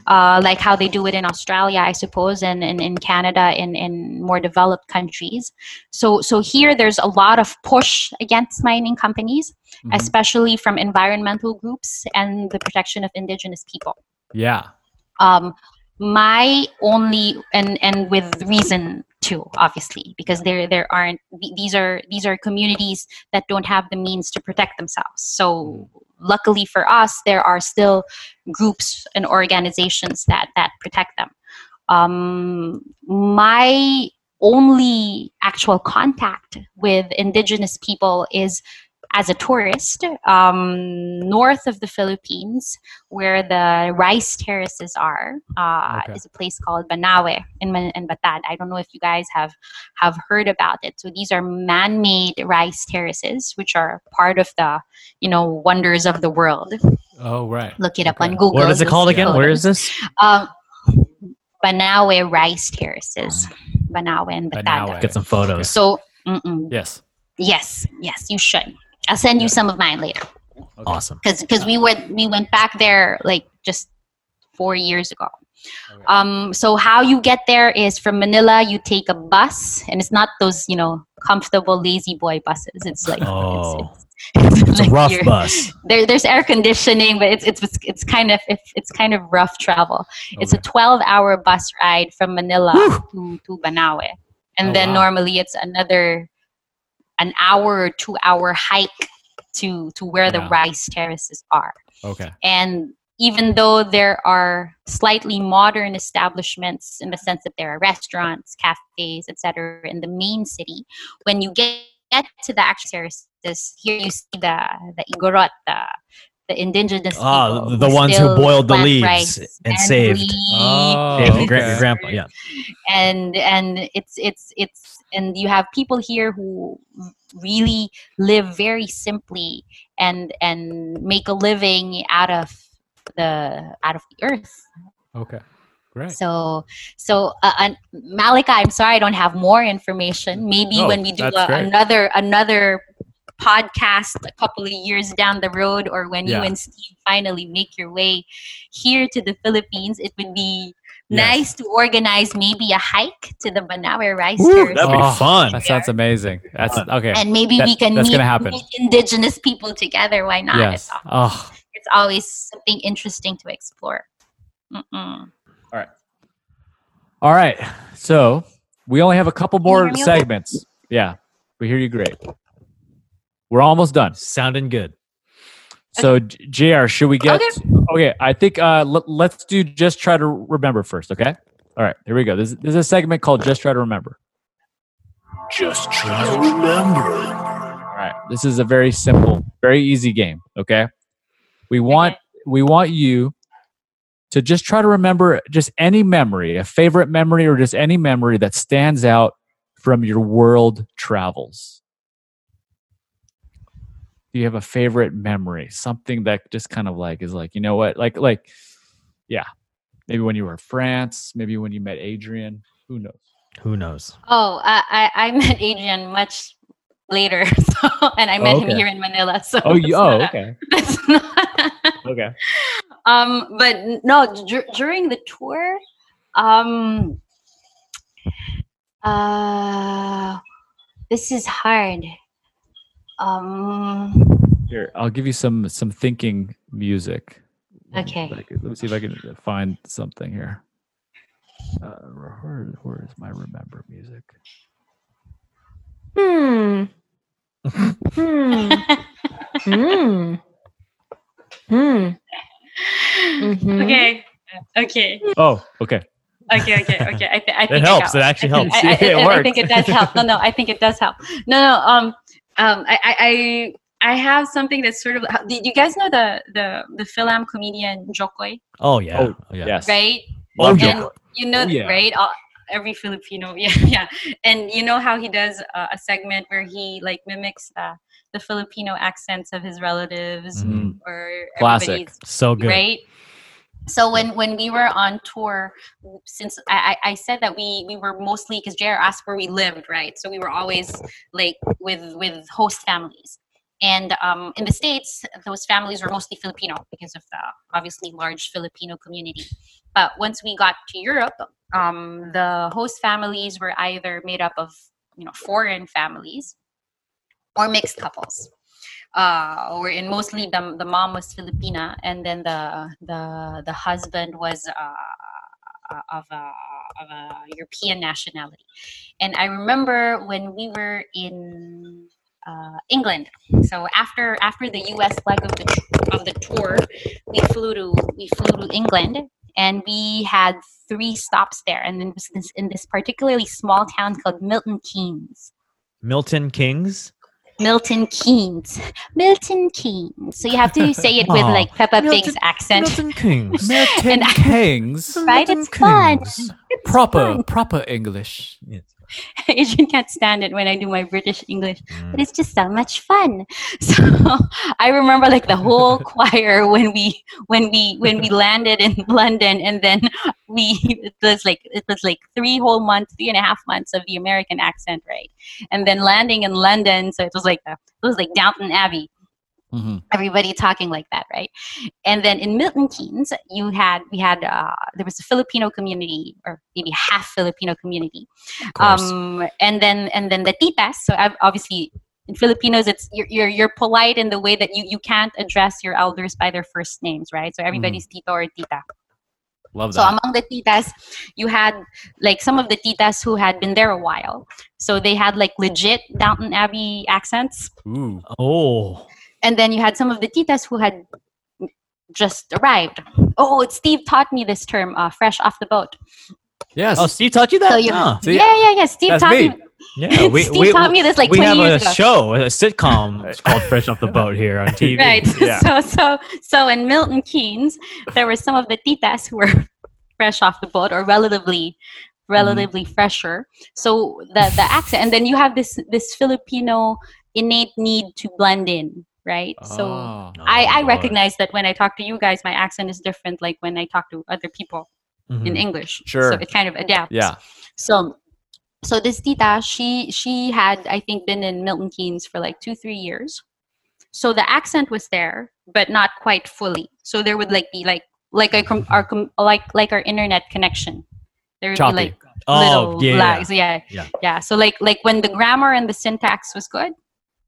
Speaker 5: uh, like how they do it in Australia, I suppose, and, in Canada, in, in more developed countries. So, so here there's a lot of push against mining companies,
Speaker 3: Mhm.
Speaker 5: especially from environmental groups and the protection of indigenous people.
Speaker 3: Yeah.
Speaker 5: Um, my only and and with reason too, obviously, because there there aren't these are these are communities that don't have the means to protect themselves. So luckily for us, there are still groups and organizations that that protect them. Um, my only actual contact with indigenous people is as a tourist um, north of the Philippines, where the rice terraces are, uh,
Speaker 3: Okay.
Speaker 5: is a place called Banawe in, Man- in Batad. I don't know if you guys have have heard about it. So these are man-made rice terraces, which are part of the you know wonders of the world.
Speaker 3: Oh, right.
Speaker 5: Look it up
Speaker 3: Okay.
Speaker 5: on Google.
Speaker 4: What is it called again? Where is this?
Speaker 5: Um, Banawe rice terraces. Banawe and Batad.
Speaker 3: Banawe.
Speaker 4: Get some photos.
Speaker 5: So, mm-mm.
Speaker 3: Yes.
Speaker 5: yes, yes, you should. I'll send you some of mine later
Speaker 4: Awesome.
Speaker 5: because because we went we went back there like just four years ago.
Speaker 3: Okay.
Speaker 5: Um, so how you get there is from Manila. You take a bus, and it's not those you know comfortable lazy boy buses. It's like
Speaker 4: Oh.
Speaker 5: it's, it's,
Speaker 4: It's a
Speaker 5: like
Speaker 4: rough bus.
Speaker 5: There, there's air conditioning, but it's it's it's kind of it's, it's kind of rough travel. It's a 12 hour bus ride from Manila to, to Banawe. And
Speaker 3: Oh,
Speaker 5: then
Speaker 3: wow.
Speaker 5: normally it's another an hour or two hour hike to to where the
Speaker 3: Yeah.
Speaker 5: rice terraces are.
Speaker 3: Okay.
Speaker 5: And even though there are slightly modern establishments in the sense that there are restaurants, cafes, etc., in the main city, when you get, get to the actual terraces, here you see the the igorot, the the indigenous
Speaker 4: Ah,
Speaker 5: people
Speaker 4: the ones who boiled the leaves
Speaker 5: rice
Speaker 4: and saved.
Speaker 3: Oh,
Speaker 4: Yeah,
Speaker 3: okay.
Speaker 4: your grandpa. Yeah.
Speaker 5: and and it's it's it's and you have people here who really live very simply and and make a living out of the out of the earth
Speaker 3: Okay. Great.
Speaker 5: so so uh, malika i'm sorry i don't have more information maybe when we do a, another another podcast a couple of years down the road or when
Speaker 3: Yeah.
Speaker 5: you and steve finally make your way here to the philippines it would be
Speaker 3: Yes.
Speaker 5: nice to organize maybe a hike to the Banawe rice
Speaker 4: Woo,
Speaker 5: terrace.
Speaker 4: that'd be
Speaker 3: Oh,
Speaker 4: fun.
Speaker 3: That sounds amazing. That's okay.
Speaker 5: and maybe
Speaker 3: That-
Speaker 5: we can
Speaker 3: that's
Speaker 5: meet,
Speaker 3: gonna happen.
Speaker 5: meet indigenous people together. Why not?
Speaker 3: yes.
Speaker 5: It's, al-
Speaker 3: Oh,
Speaker 5: it's always something interesting to explore. Mm-mm.
Speaker 3: All right. So we only have a couple more
Speaker 5: hear me okay?
Speaker 3: segments. Yeah, we hear you great. We're almost done.
Speaker 4: Sounding good.
Speaker 3: So, JR, should we get?
Speaker 5: Okay.
Speaker 3: Okay, I think uh, let, let's do just try to remember first. Okay. All right, here we go. This, this is a segment called Just Try to Remember.
Speaker 1: Just try to remember.
Speaker 3: All right, this is a very simple, very easy game. Okay, we want we want you to just try to remember just any memory, a favorite memory, or just any memory that stands out from your world travels. Do you have a favorite memory? Something that just kind of like is like, you know what? Like like yeah. Maybe when you were in France, maybe when you met Adrian, who knows?
Speaker 4: Who knows?
Speaker 5: Oh, I, I, I met Adrian much later, so, and I met
Speaker 3: Okay.
Speaker 5: him here in Manila. So
Speaker 3: Oh, you, oh,
Speaker 5: not
Speaker 3: okay.
Speaker 5: it's not-
Speaker 3: Okay.
Speaker 5: um, but no, dur- during the tour, um, uh, this is hard. Um,
Speaker 3: Here, I'll give you some some thinking music.
Speaker 5: Okay.
Speaker 3: Like, let me see if I can find something here. Uh, where, where is my remember music?
Speaker 8: Hmm. Hmm. Hmm. Hmm. Mhm.
Speaker 5: okay, okay,
Speaker 3: Oh, okay.
Speaker 5: okay, okay, okay. I, th- I think
Speaker 4: helps.
Speaker 5: I
Speaker 4: It actually
Speaker 5: I think-
Speaker 4: helps.
Speaker 5: I, I,
Speaker 4: It
Speaker 5: I- I think it does help. No, no, I think it does help. No, no. Um, um, I, I, I, I have something that's sort of. Did you guys know the the the film comedian Jo Koy?
Speaker 4: Oh yeah.
Speaker 3: Oh,
Speaker 4: Oh, yeah.
Speaker 3: Yes.
Speaker 5: Right.
Speaker 4: Love
Speaker 5: and
Speaker 4: Jo Koy.
Speaker 5: you know,
Speaker 3: Oh, yeah.
Speaker 5: right? All, every Filipino, yeah, yeah. And you know how he does uh, a segment where he like mimics the the Filipino accents of his relatives
Speaker 3: Mhm.
Speaker 5: or
Speaker 3: Classic.
Speaker 4: So good.
Speaker 5: right so when when we were on tour since i i said that we we were mostly because jr asked where we lived right? So we were always like with with host families. And um, in the states those families were mostly filipino because of the obviously large filipino community. But once we got to europe um, the host families were either made up of you know foreign families or mixed couples uh or in mostly the, the mom was filipina and then the the the husband was uh uh, of a of a european nationality. And i remember when we were in uh, england. So after after the us leg of the of the tour we flew to we flew to england and we had three stops there. And then this in this particularly small town called milton keynes.
Speaker 4: Milton Kings.
Speaker 5: Milton Keynes. Milton Keynes. So you have to say it with
Speaker 4: Aw. Oh.
Speaker 5: like Peppa
Speaker 4: Milton-
Speaker 5: Pig's accent.
Speaker 4: Milton Kings.
Speaker 3: Milton
Speaker 5: And
Speaker 3: Kings.
Speaker 5: Right?
Speaker 4: Milton
Speaker 5: It's fun.
Speaker 4: Kings.
Speaker 3: Proper,
Speaker 5: fun.
Speaker 3: proper English.
Speaker 4: Yes.
Speaker 5: Adrian can't stand it when I do my British English,
Speaker 4: Mm.
Speaker 5: but it's just so much fun. So I remember like the whole choir when we when we when we landed in London, and then we it was like it was like three whole months, three and a half months of the American accent, right? And then landing in London, so it was like a, it was like Downton Abbey.
Speaker 3: Mhm.
Speaker 5: everybody talking like that right and then in milton keynes you had we had uh, there was a filipino community or maybe half filipino community um and then and then the titas so I've, obviously in filipinos it's you're, you're you're polite in the way that you you can't address your elders by their first names right so everybody's tito or tita
Speaker 3: Love that.
Speaker 5: so among the titas, you had like some of the titas who had been there a while. So they had like legit Downton Abbey accents.
Speaker 3: Ooh.
Speaker 4: Oh.
Speaker 5: And then you had some of the titas who had just arrived. Oh, Steve taught me this term, uh, fresh off the boat.
Speaker 3: Yes.
Speaker 4: Oh, Steve taught you that?
Speaker 5: So you,
Speaker 3: See,
Speaker 5: yeah, yeah, yeah. Steve
Speaker 3: that's
Speaker 5: taught
Speaker 3: me.
Speaker 5: me.
Speaker 4: yeah. We,
Speaker 5: Steve
Speaker 4: we,
Speaker 5: taught me this like
Speaker 4: we
Speaker 5: 20
Speaker 4: have a show, a sitcom. It's called Fresh Off the Boat here on TV.
Speaker 5: Right.
Speaker 3: Yeah.
Speaker 5: So, so, so in Milton Keynes, there were some of the titas who were fresh off the boat or relatively, relatively fresher. So the the accent, and then you have this this Filipino innate need to blend in, right? So.
Speaker 3: Oh.
Speaker 5: I, I
Speaker 4: Oh,
Speaker 5: recognize that when I talk to you guys, my accent is different, like when I talk to other people
Speaker 4: Mhm.
Speaker 5: in English.
Speaker 3: Sure.
Speaker 5: So it kind of adapts.
Speaker 3: Yeah.
Speaker 5: So, so this tita, she she had I think been in Milton Keynes for like two three years. So the accent was there, but not quite fully. So there would like be like like our, com- our com- like like our internet connection. There would
Speaker 3: Choppy.
Speaker 5: be like
Speaker 4: Oh,
Speaker 5: little
Speaker 4: yeah.
Speaker 5: lags. Yeah.
Speaker 4: Yeah.
Speaker 5: Yeah. So like like when the grammar and the syntax was good,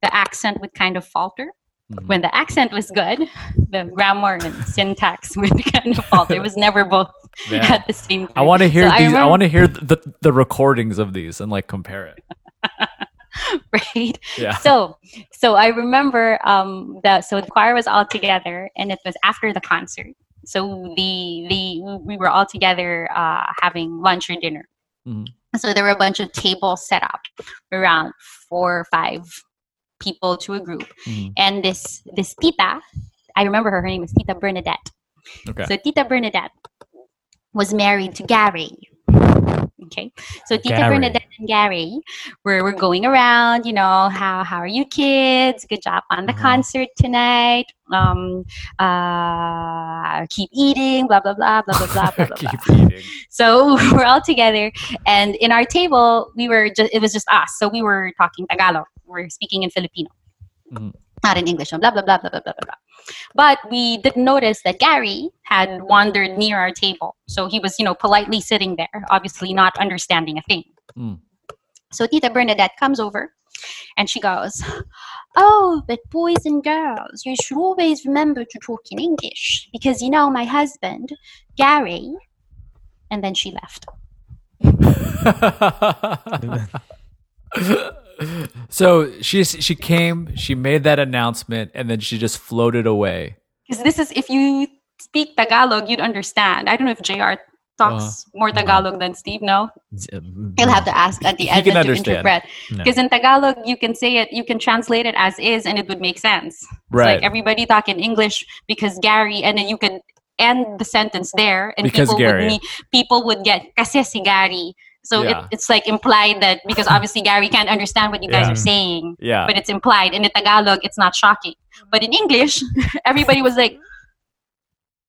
Speaker 5: the accent would kind of falter.
Speaker 3: Mhm.
Speaker 5: When the accent was good, the grammar and syntax would kind of falter. It was never both
Speaker 3: Yeah.
Speaker 5: at the same time.
Speaker 3: I want to hear
Speaker 5: So I
Speaker 3: these. I,
Speaker 5: remember-
Speaker 3: want to hear the, the recordings of these and like compare it.
Speaker 5: right?
Speaker 3: Yeah.
Speaker 5: So, so I remember um, that. So the choir was all together, and it was after the concert. So the the we were all together uh, having lunch or dinner.
Speaker 3: Mhm.
Speaker 5: So there were a bunch of tables set up around four or five people to a group.
Speaker 3: Mm.
Speaker 5: And this this Tita, I remember her, her name is Tita Bernadette.
Speaker 3: Okay.
Speaker 5: So Tita Bernadette was married to Gary. Okay. So Tita
Speaker 4: Gary.
Speaker 5: Bernadette and Gary were, were going around, you know, how how are you kids? Good job on the
Speaker 4: uh-huh.
Speaker 5: concert tonight. Um uh keep eating, blah blah blah blah blah blah blah. keep blah.
Speaker 3: eating.
Speaker 5: So we're all together and in our table we were just it was just us. So we were talking Tagalog. We're speaking in Filipino,
Speaker 3: Mhm.
Speaker 5: not in English. Blah blah blah blah blah blah blah. blah. But we didn't notice that Gary had wandered near our table. So he was, you know, politely sitting there, obviously not understanding a thing.
Speaker 3: Mm.
Speaker 5: So Tita Bernadette comes over, and she goes. Oh, but boys and girls, you should always remember to talk in English because you know my husband, Gary, and then she left.
Speaker 3: so she she came, she made that announcement, and then she just floated away.
Speaker 5: Because this is, if you speak Tagalog, you'd understand. I don't know if JR talks uh, more Tagalog than Steve, no? Uh, mm, He'll have to ask at the end to interpret.
Speaker 4: No.
Speaker 5: Because in Tagalog, you can say it, you can translate it as is, and it would make sense. It's
Speaker 3: Right.
Speaker 5: like everybody talk in English because Gary, and then you can end the sentence there, and
Speaker 3: Because
Speaker 5: people
Speaker 3: Gary.
Speaker 5: would people would get kasi si Gary. So
Speaker 3: Yeah.
Speaker 5: it, it's like implied that because obviously Gary can't understand what you guys
Speaker 3: Yeah.
Speaker 5: are saying,
Speaker 3: Yeah.
Speaker 5: but it's implied. In the Tagalog, it's not shocking. But in English, everybody was like,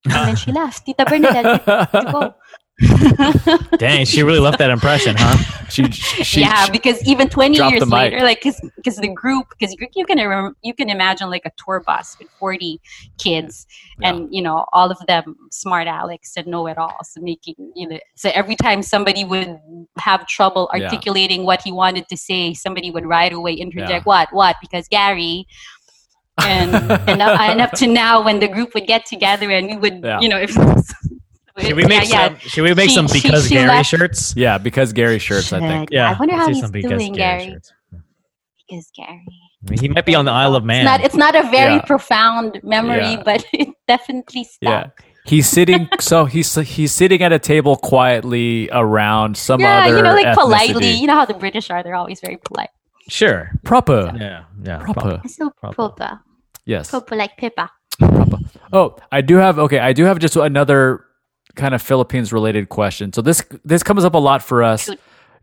Speaker 5: and then she left. Tita Bernadette, to go.
Speaker 4: Dang, she really left that impression, huh?
Speaker 3: she, she,
Speaker 5: yeah, because even 20 years later, like, because the group, because you can rem- you can imagine like a tour bus with 40 kids, and you know all of them smart Alex and know it all, so making you know, so every time somebody would have trouble
Speaker 3: Yeah.
Speaker 5: articulating what he wanted to say, somebody would right away interject
Speaker 3: Yeah.
Speaker 5: what what because Gary. and and, up, and up to now, when the group would get together and we would,
Speaker 3: Yeah.
Speaker 5: you know, if
Speaker 4: Should we make
Speaker 5: yeah, yeah.
Speaker 4: some? Should we make
Speaker 5: She-
Speaker 4: some because
Speaker 5: she
Speaker 4: Gary
Speaker 5: left-
Speaker 4: shirts?
Speaker 3: yeah, because Gary shirts, I think.
Speaker 5: Yeah. I wonder how
Speaker 4: do
Speaker 5: he's
Speaker 4: some because
Speaker 5: doing, Gary.
Speaker 4: shirts.
Speaker 5: Because Gary.
Speaker 4: I mean, he might be on the Isle of Man.
Speaker 5: It's not. It's not a very
Speaker 3: Yeah.
Speaker 5: profound memory,
Speaker 3: Yeah.
Speaker 5: but it definitely stuck.
Speaker 3: Yeah. He's sitting so he's he's sitting at a table quietly around some
Speaker 5: Yeah,
Speaker 3: other
Speaker 5: you know, like
Speaker 3: ethnicity.
Speaker 5: politely. You know how the British are; they're always very polite.
Speaker 4: sure.
Speaker 3: proper.
Speaker 4: Yeah, yeah.
Speaker 3: Proper.
Speaker 5: So
Speaker 4: Proper.
Speaker 5: proper,
Speaker 3: Yes.
Speaker 5: proper like Pippa. Proper.
Speaker 3: Oh, I do have okay. I do have just another kind of Philippines related question. So this this comes up a lot for us.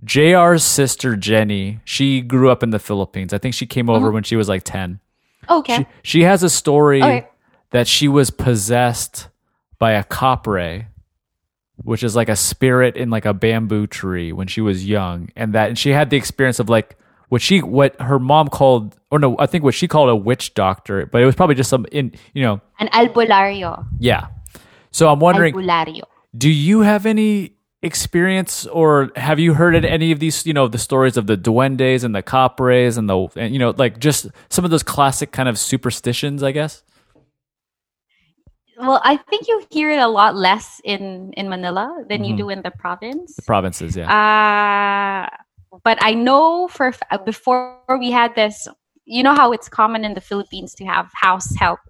Speaker 3: JR's sister Jenny, she grew up in the Philippines. I think she came over mm-hmm. when she was like ten.
Speaker 5: Oh, okay.
Speaker 3: She, she has a story that she was possessed by a kapre, which is like a spirit in like a bamboo tree when she was young, and that and she had the experience of like what she what her mom called or no, I think what she called a witch doctor, but it was probably just some in you know
Speaker 5: An albulario.
Speaker 3: yeah. So I'm wondering,
Speaker 5: Albulario.
Speaker 3: do you have any experience or have you heard any of these, you know, the stories of the duendes and the kapres and the, and, you know, like just some of those classic kind of superstitions, I guess?
Speaker 5: Well, I think you hear it a lot less in in Manila than you
Speaker 3: Mhm.
Speaker 5: do in the province.
Speaker 3: The provinces, yeah.
Speaker 5: Uh, but I know for f- before we had this, you know how it's common in the Philippines to have house help,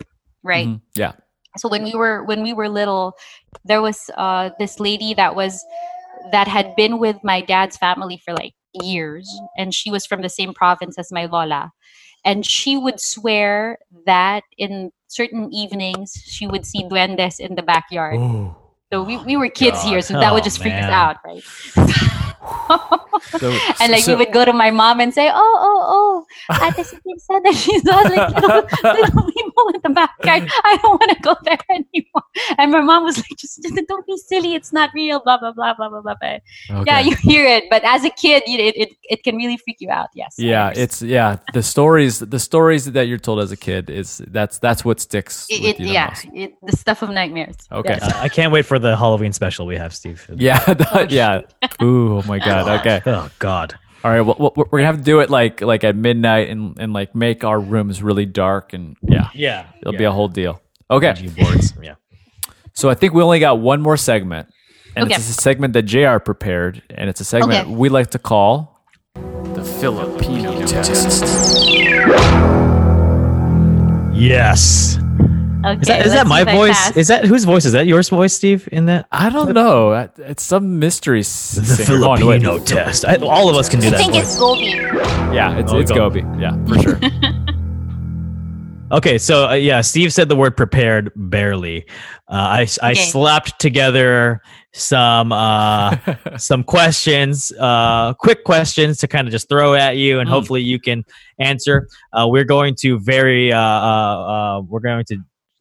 Speaker 5: right?
Speaker 3: Mhm. Yeah.
Speaker 5: So when we were when we were little, there was uh, this lady that was that had been with my dad's family for like years, and she was from the same province as my lola, and she would swear that in certain evenings she would see duendes in the backyard.
Speaker 3: Oh.
Speaker 5: So we, we were kids here, so that
Speaker 4: Oh,
Speaker 5: would just freak us out, right?
Speaker 3: So-
Speaker 5: and like
Speaker 3: so-
Speaker 5: we would go to my mom and say, "Oh, oh, oh, Ate Steve said that she's saw like little, little people in the backyard. I don't want to go there anymore." And my mom was like, "Just, just don't be silly. It's not real." Blah blah blah blah blah blah. blah.
Speaker 3: Okay.
Speaker 5: Yeah, you hear it, but as a kid, you, it, it it can really freak you out. Yes.
Speaker 3: Yeah, it's yeah. The stories, the stories that you're told as a kid is that's that's what sticks.
Speaker 5: it,
Speaker 3: with
Speaker 5: it-
Speaker 3: you the
Speaker 5: yeah,
Speaker 3: most.
Speaker 5: it, the stuff of nightmares.
Speaker 3: Okay.
Speaker 5: Yes.
Speaker 4: Uh, I can't wait for the Halloween special we have, Steve.
Speaker 3: Yeah, that- yeah. Ooh, oh my god. Okay.
Speaker 4: Oh God.
Speaker 3: All right. Well, well, we're gonna have to do it like like at midnight and and like make our rooms really dark and yeah,
Speaker 4: Yeah.
Speaker 3: it'll be a whole deal. Okay.
Speaker 4: Boards. Yeah.
Speaker 3: So I think we only got one more segment, and
Speaker 5: Okay.
Speaker 3: it's a segment that Jr. prepared, and it's a segment
Speaker 5: Okay.
Speaker 3: we like to call the
Speaker 1: Filipino test.
Speaker 4: Yes.
Speaker 5: Okay,
Speaker 4: Is that, is that my voice?
Speaker 5: pass.
Speaker 4: Is that whose voice? Is that yours voice, Steve? In that
Speaker 3: I don't know. It's some mystery.
Speaker 4: the
Speaker 3: singer. Hold on.
Speaker 4: Filipino test. I, all of us can do
Speaker 5: I
Speaker 4: that
Speaker 5: think
Speaker 4: voice.
Speaker 5: it's Gobi.
Speaker 3: Yeah, it's
Speaker 4: Oh,
Speaker 3: it's
Speaker 4: Gobi.
Speaker 3: Gobi. Yeah, for sure.
Speaker 4: Okay, so uh, yeah, Steve said the word prepared barely. Uh, I I
Speaker 5: Okay.
Speaker 4: slapped together some uh, some questions, uh, quick questions to kind of just throw at you, and
Speaker 3: Mm.
Speaker 4: hopefully you can answer. Uh, we're going to very uh, uh, uh, we're going to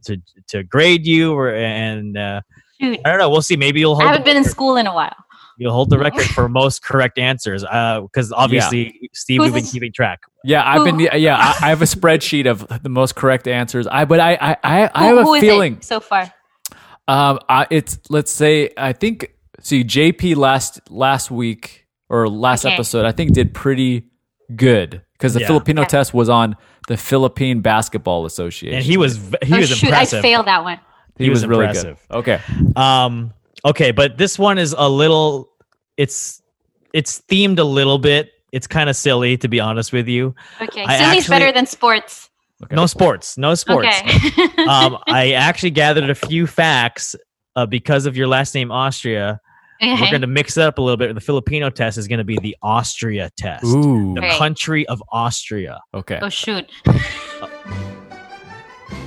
Speaker 4: to to grade you, or, and uh, I don't know. We'll see. Maybe you'll
Speaker 5: I
Speaker 4: hold
Speaker 5: haven't
Speaker 4: the
Speaker 5: been in
Speaker 4: record-
Speaker 5: school in a while.
Speaker 4: you'll hold the record for most correct answers. Because obviously, Steve,
Speaker 5: Who's
Speaker 4: we've been
Speaker 5: this?
Speaker 4: keeping track.
Speaker 3: Yeah, I've been. Yeah, I, I have a spreadsheet of the most correct answers. I but I I I, I have
Speaker 5: who
Speaker 3: a
Speaker 5: is
Speaker 3: feeling.
Speaker 5: it so far?
Speaker 3: Um, I, it's let's say I think see JP last last week or last
Speaker 5: Okay.
Speaker 3: episode I think did pretty good because the
Speaker 4: Yeah.
Speaker 3: Filipino
Speaker 5: Okay.
Speaker 3: test was on the Philippine Basketball Association,
Speaker 4: And he was he
Speaker 5: oh
Speaker 4: was
Speaker 5: shoot,
Speaker 4: impressive.
Speaker 5: I failed that one.
Speaker 3: he,
Speaker 4: he
Speaker 3: was,
Speaker 4: was
Speaker 3: really
Speaker 4: impressive.
Speaker 3: good. Okay,
Speaker 4: Um, okay, but this one is a little. It's it's themed a little bit. It's kind of silly, to be honest with you.
Speaker 5: Okay,
Speaker 4: I
Speaker 5: silly's
Speaker 4: actually-
Speaker 5: better than sports.
Speaker 3: Okay.
Speaker 4: No sports, no sports.
Speaker 5: Okay.
Speaker 4: um, I actually gathered a few facts uh, because of your last name, Austria. We're going to mix it up a little bit. The Filipino test is going to be the Austria test,
Speaker 3: ooh,
Speaker 4: the
Speaker 5: Right.
Speaker 4: country of Austria.
Speaker 3: okay,
Speaker 5: oh shoot. Oh.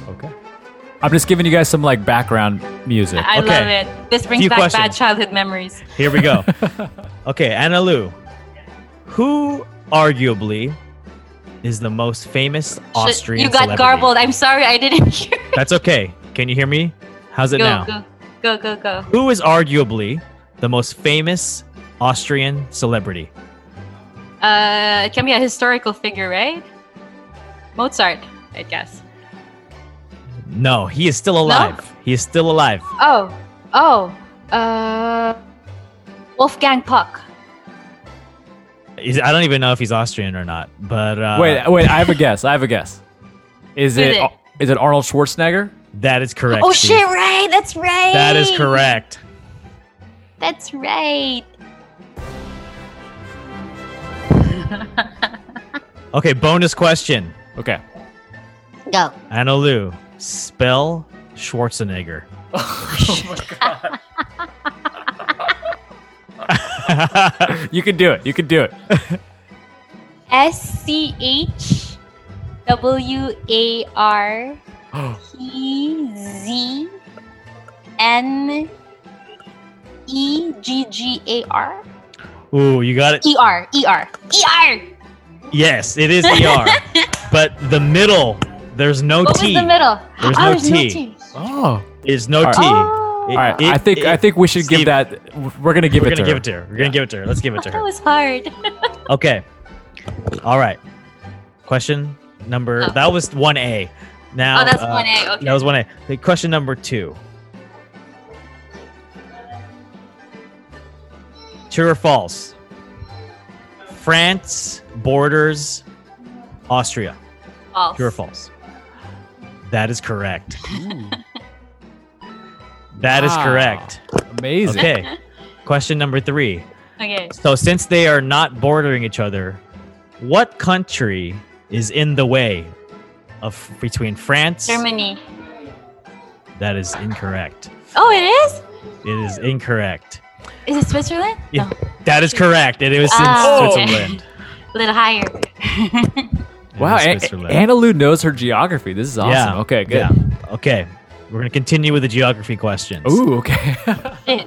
Speaker 3: okay. I'm just giving you guys some like background music.
Speaker 5: I
Speaker 4: Okay.
Speaker 5: love it. This brings
Speaker 4: Few
Speaker 5: back bad childhood memories.
Speaker 4: Here we go. okay, Anna Lou, who arguably is the most famous
Speaker 5: Shit,
Speaker 4: Austrian
Speaker 5: you got
Speaker 4: celebrity?
Speaker 5: garbled. I'm sorry, I didn't hear.
Speaker 4: That's okay. Can you hear me? How's it
Speaker 5: Go,
Speaker 4: now?
Speaker 5: go, go, go, go.
Speaker 4: Who is arguably the most famous Austrian celebrity?
Speaker 5: Uh, it can be a historical figure, right? Mozart, I guess.
Speaker 4: No, he is still alive. He is still alive.
Speaker 5: Oh, oh, uh, Wolfgang Puck.
Speaker 4: He's, I don't even know if he's Austrian or not. But uh,
Speaker 3: wait, wait. I have a guess. I have a guess. Is
Speaker 5: Who is
Speaker 3: it
Speaker 5: it?
Speaker 3: is it Arnold Schwarzenegger?
Speaker 4: that is correct.
Speaker 5: Oh
Speaker 4: Steve.
Speaker 5: shit! Right, that's right.
Speaker 4: That is correct.
Speaker 5: That's right.
Speaker 4: Okay, bonus question.
Speaker 3: Okay.
Speaker 5: Go.
Speaker 4: Anna Lou, spell Schwarzenegger. Oh my god.
Speaker 3: you can do it. You can do it.
Speaker 5: S C H W A R P Z N E G G A R
Speaker 4: Ooh, you got it.
Speaker 5: E R E R E R.
Speaker 4: Yes, it is ER. but the middle, there's no
Speaker 5: What
Speaker 4: T.
Speaker 5: was the middle?
Speaker 4: There's
Speaker 5: oh,
Speaker 4: no
Speaker 5: there's
Speaker 4: T.
Speaker 5: no T.
Speaker 3: Oh.
Speaker 4: Is no
Speaker 3: All right.
Speaker 4: T.
Speaker 5: Oh,
Speaker 4: It-
Speaker 3: All right.
Speaker 4: it-
Speaker 3: I think
Speaker 4: it-
Speaker 3: I think we should
Speaker 4: Steve,
Speaker 3: give that. We're gonna give
Speaker 4: We're
Speaker 3: it
Speaker 4: gonna
Speaker 3: to
Speaker 4: give
Speaker 3: her.
Speaker 4: it to her. We're gonna give it to her. Let's give it to her.
Speaker 5: that was hard.
Speaker 4: Okay. All right. Question number.
Speaker 5: Oh.
Speaker 4: That was one A. Now.
Speaker 5: Oh, that's
Speaker 4: uh,
Speaker 5: 1A, okay.
Speaker 4: That was one A. The question number two. True or false? France borders Austria.
Speaker 5: False.
Speaker 4: True or false? That is correct. That is
Speaker 3: Wow.
Speaker 4: correct.
Speaker 3: Amazing.
Speaker 4: Okay. Question number three.
Speaker 5: Okay.
Speaker 4: So since they are not bordering each other, what country is in the way of between France?
Speaker 5: Germany.
Speaker 4: That is incorrect.
Speaker 5: Oh, it is.
Speaker 4: It is incorrect.
Speaker 5: Is it Switzerland?
Speaker 4: Yeah,
Speaker 5: No,
Speaker 4: that is correct. It was in
Speaker 5: Oh.
Speaker 4: Switzerland.
Speaker 5: a little higher.
Speaker 3: Wow. A- Anna Lou knows her geography. This is awesome.
Speaker 4: Yeah.
Speaker 3: Okay. Good.
Speaker 4: Yeah. Okay. We're gonna continue with the geography questions.
Speaker 3: Ooh. Okay.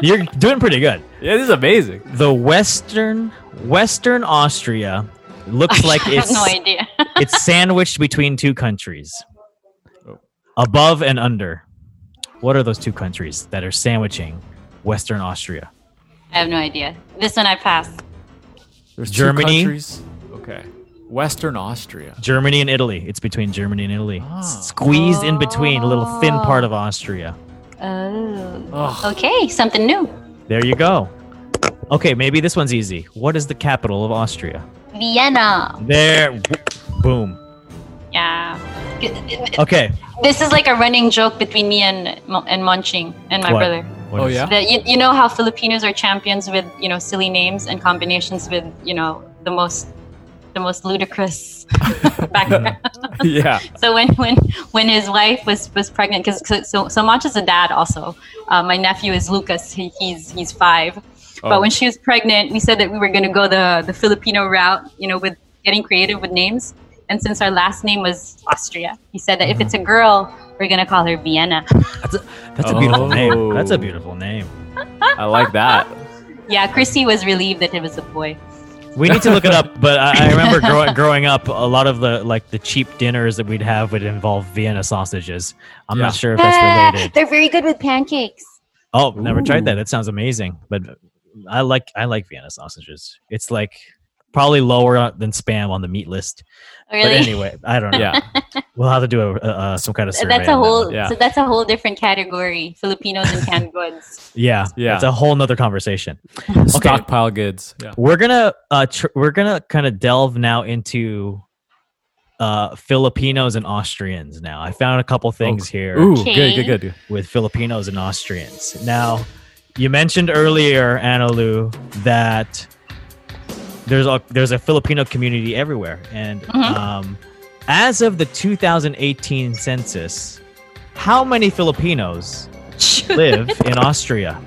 Speaker 4: You're doing pretty good.
Speaker 3: yeah. This is amazing.
Speaker 4: The western Western Austria looks like it's
Speaker 5: no idea.
Speaker 4: it's sandwiched between two countries. Oh. Above and under. What are those two countries that are sandwiching Western Austria?
Speaker 5: I have no idea. This one I passed.
Speaker 3: There's two
Speaker 4: Germany.
Speaker 3: countries. Okay. Western Austria.
Speaker 4: Germany and Italy. It's between Germany and Italy.
Speaker 3: Ah.
Speaker 4: Squeezed in between, a little thin part of Austria.
Speaker 5: Oh.
Speaker 3: Oh.
Speaker 5: Okay, something new.
Speaker 4: There you go. Okay, maybe this one's easy. What is the capital of Austria?
Speaker 5: Vienna.
Speaker 4: There. Boom.
Speaker 5: Yeah.
Speaker 4: Okay.
Speaker 5: This is like a running joke between me and Mo- and Monching and my
Speaker 4: What?
Speaker 5: brother.
Speaker 4: What
Speaker 3: Oh, yeah?
Speaker 5: That you, you know how Filipinos are champions with you know silly names and combinations with you know the most the most ludicrous background.
Speaker 3: yeah.
Speaker 5: so when when when his wife was was pregnant, because so, so so Mancha's a dad also. Uh, my nephew is Lucas. He, he's he's five.
Speaker 3: Oh.
Speaker 5: But when she was pregnant, we said that we were going to go the the Filipino route, you know, with getting creative with names. And since our last name was Austria, he said that if it's a mm-hmm. girl, we're going to call her Vienna.
Speaker 4: That's a that's a beautiful
Speaker 3: Oh.
Speaker 4: name. That's a beautiful name.
Speaker 3: I like that.
Speaker 5: Yeah, Chrissy was relieved that it was a boy.
Speaker 4: We need to look it up, but I, I remember growing growing up, a lot of the like the cheap dinners that we'd have would involve Vienna sausages. I'm
Speaker 3: Yeah.
Speaker 4: not sure if that's ah, related.
Speaker 5: They're very good with pancakes.
Speaker 4: Oh, never tried that. That sounds amazing. But I like I like Vienna sausages. It's like probably lower than spam on the meat list.
Speaker 5: Really?
Speaker 4: But anyway, I don't know.
Speaker 3: Yeah.
Speaker 4: We'll have to do a, uh, some kind of survey.
Speaker 5: that's a
Speaker 4: on that
Speaker 5: whole.
Speaker 3: Yeah.
Speaker 5: so that's a whole different category. Filipinos and canned goods.
Speaker 4: Yeah,
Speaker 3: Yeah.
Speaker 4: It's a whole nother conversation.
Speaker 3: Stockpile goods. Yeah.
Speaker 4: We're gonna uh tr- we're gonna kind of delve now into uh Filipinos and Austrians. Now, I found a couple things here
Speaker 3: Ooh,
Speaker 5: Okay.
Speaker 3: good, good, good.
Speaker 4: with Filipinos and Austrians. Now, you mentioned earlier, Anna Lou, that there's a there's a Filipino community everywhere, and
Speaker 5: Mhm.
Speaker 4: um, as of the 2018 census, how many Filipinos live in Austria?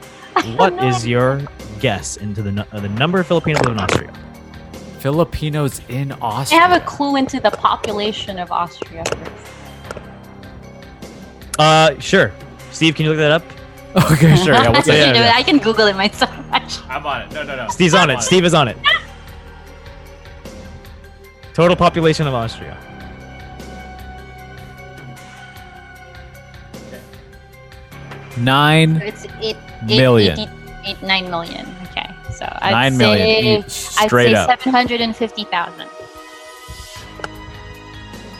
Speaker 4: What is your guess into the uh, the number of Filipinos live in Austria?
Speaker 3: Filipinos in Austria.
Speaker 5: I have a clue into the population of Austria first.
Speaker 4: Uh, sure. Steve, can you look that up?
Speaker 3: okay, sure. Yeah, what's
Speaker 4: Yeah,
Speaker 5: You
Speaker 3: that?
Speaker 4: yeah.
Speaker 5: I can Google it myself. Actually.
Speaker 3: I'm on it. No, no, no.
Speaker 4: Steve's on it. Steve is on it. Total population of Austria.
Speaker 3: Nine,
Speaker 5: It's it,
Speaker 3: Million.
Speaker 5: Eight, eight, eight, nine million. Okay, so I'd
Speaker 3: nine
Speaker 5: say,
Speaker 3: million. each, Straight
Speaker 5: I'd say
Speaker 3: up.
Speaker 5: seven hundred and fifty thousand.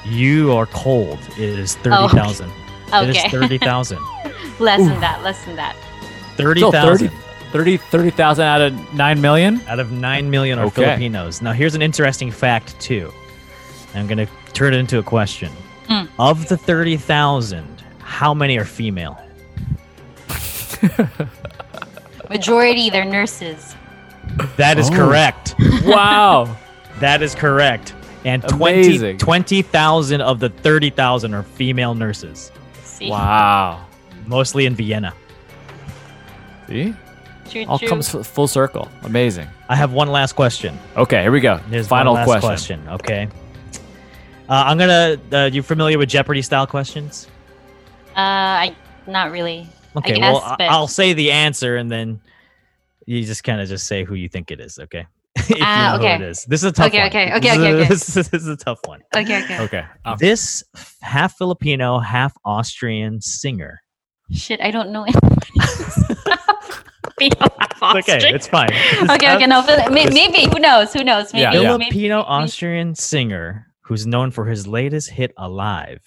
Speaker 4: You are cold. It is
Speaker 5: Oh,
Speaker 4: 30,000. It is
Speaker 5: Okay,
Speaker 4: 30,000.
Speaker 5: less than that. Less than that.
Speaker 3: Still
Speaker 4: 30,000
Speaker 3: 30 30,000 out of 9 million?
Speaker 4: out of 9 million are
Speaker 3: Okay.
Speaker 4: Filipinos. Now, here's an interesting fact, too. I'm going to turn it into a question.
Speaker 5: Hmm.
Speaker 4: Of the 30,000, how many are female?
Speaker 5: Majority they're nurses.
Speaker 4: That is
Speaker 3: Oh.
Speaker 4: correct.
Speaker 3: wow.
Speaker 4: That is correct. And 20
Speaker 3: Amazing.
Speaker 4: 20,000 of the 30,000 are female nurses,
Speaker 5: See,
Speaker 3: Wow.
Speaker 4: mostly in Vienna.
Speaker 3: See?
Speaker 5: True,
Speaker 3: All comes full circle. Amazing.
Speaker 4: I have one last question.
Speaker 3: Okay, here we go.
Speaker 4: Here's
Speaker 3: Final
Speaker 4: one last
Speaker 3: question.
Speaker 4: Okay. Uh, I'm gonna. Uh, you familiar with Jeopardy style questions?
Speaker 5: Uh, I not really.
Speaker 4: Okay.
Speaker 5: guess,
Speaker 4: well, I-
Speaker 5: but-
Speaker 4: I'll say the answer, and then you just kind of just say who you think it is. Okay. if you
Speaker 5: Ah,
Speaker 4: know
Speaker 5: okay.
Speaker 4: who it is. This is a tough
Speaker 5: Okay,
Speaker 4: one.
Speaker 5: okay, okay,
Speaker 4: This is
Speaker 5: okay,
Speaker 4: a-
Speaker 5: okay.
Speaker 4: This, is, this is a tough one.
Speaker 5: Okay, okay.
Speaker 3: Okay. Um,
Speaker 4: This half Filipino, half Austrian singer.
Speaker 5: Shit, I don't know anybody. Filipino half
Speaker 4: It's okay. It's fine.
Speaker 5: Okay, okay, no, Fili- maybe who knows? Who knows? Maybe,
Speaker 3: Yeah, yeah.
Speaker 4: Filipino
Speaker 5: maybe-
Speaker 4: Austrian singer who's known for his latest hit Alive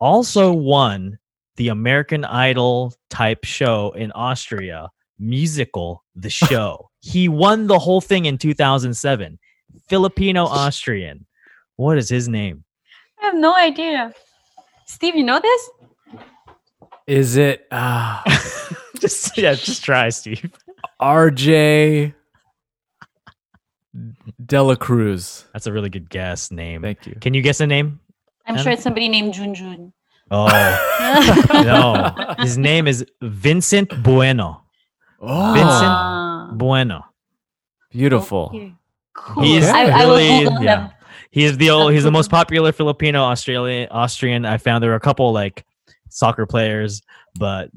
Speaker 4: also won the American Idol type show in Austria, musical The Show. he won the whole thing in 2007. Filipino Austrian. What is his name?
Speaker 5: I have no idea. Steve, you know this?
Speaker 3: is it uh,
Speaker 4: just yeah, just try, Steve.
Speaker 3: RJ Dela Cruz?
Speaker 4: That's a really good guess name.
Speaker 3: Thank you.
Speaker 4: Can you guess a name?
Speaker 5: I'm
Speaker 4: Anna?
Speaker 5: sure it's somebody named Junjun.
Speaker 4: Oh no. His name is Vincent Bueno.
Speaker 3: Oh,
Speaker 4: Vincent
Speaker 5: Ah,
Speaker 4: Bueno.
Speaker 3: beautiful.
Speaker 5: Cool.
Speaker 4: He's
Speaker 5: I, I will
Speaker 4: really- yeah. He is the old, he's the most popular Filipino Australian Austrian. I found there were a couple like soccer players, but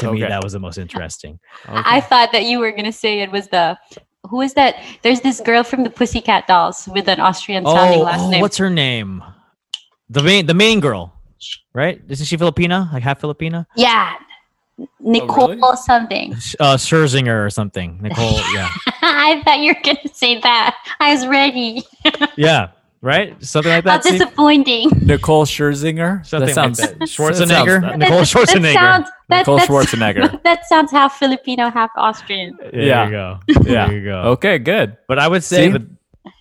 Speaker 4: to me that was the most interesting.
Speaker 5: I thought that you were gonna say it was the who is that? There's this girl from the Pussycat Dolls with an Austrian sounding
Speaker 4: Oh,
Speaker 5: last
Speaker 4: oh,
Speaker 5: name.
Speaker 4: what's her name? The main the main girl, right? Isn't she Filipina? Like half Filipina?
Speaker 5: yeah, Nicole
Speaker 3: really?
Speaker 5: something.
Speaker 4: Uh, Scherzinger or something. Nicole, yeah,
Speaker 5: I thought you were gonna say that. I was ready.
Speaker 4: yeah, right? Something like that. Steve?
Speaker 5: disappointing.
Speaker 3: Nicole Scherzinger?
Speaker 4: Something
Speaker 3: that sounds
Speaker 4: like that. Schwarzenegger.
Speaker 3: that sounds-
Speaker 4: Nicole Schwarzenegger.
Speaker 5: That sounds, that,
Speaker 3: Nicole
Speaker 5: that's-
Speaker 3: Schwarzenegger.
Speaker 5: that sounds half Filipino, half Austrian.
Speaker 4: There
Speaker 3: Yeah.
Speaker 4: you go.
Speaker 3: Yeah.
Speaker 4: There you go.
Speaker 3: Okay, good.
Speaker 4: But I would say,
Speaker 3: See?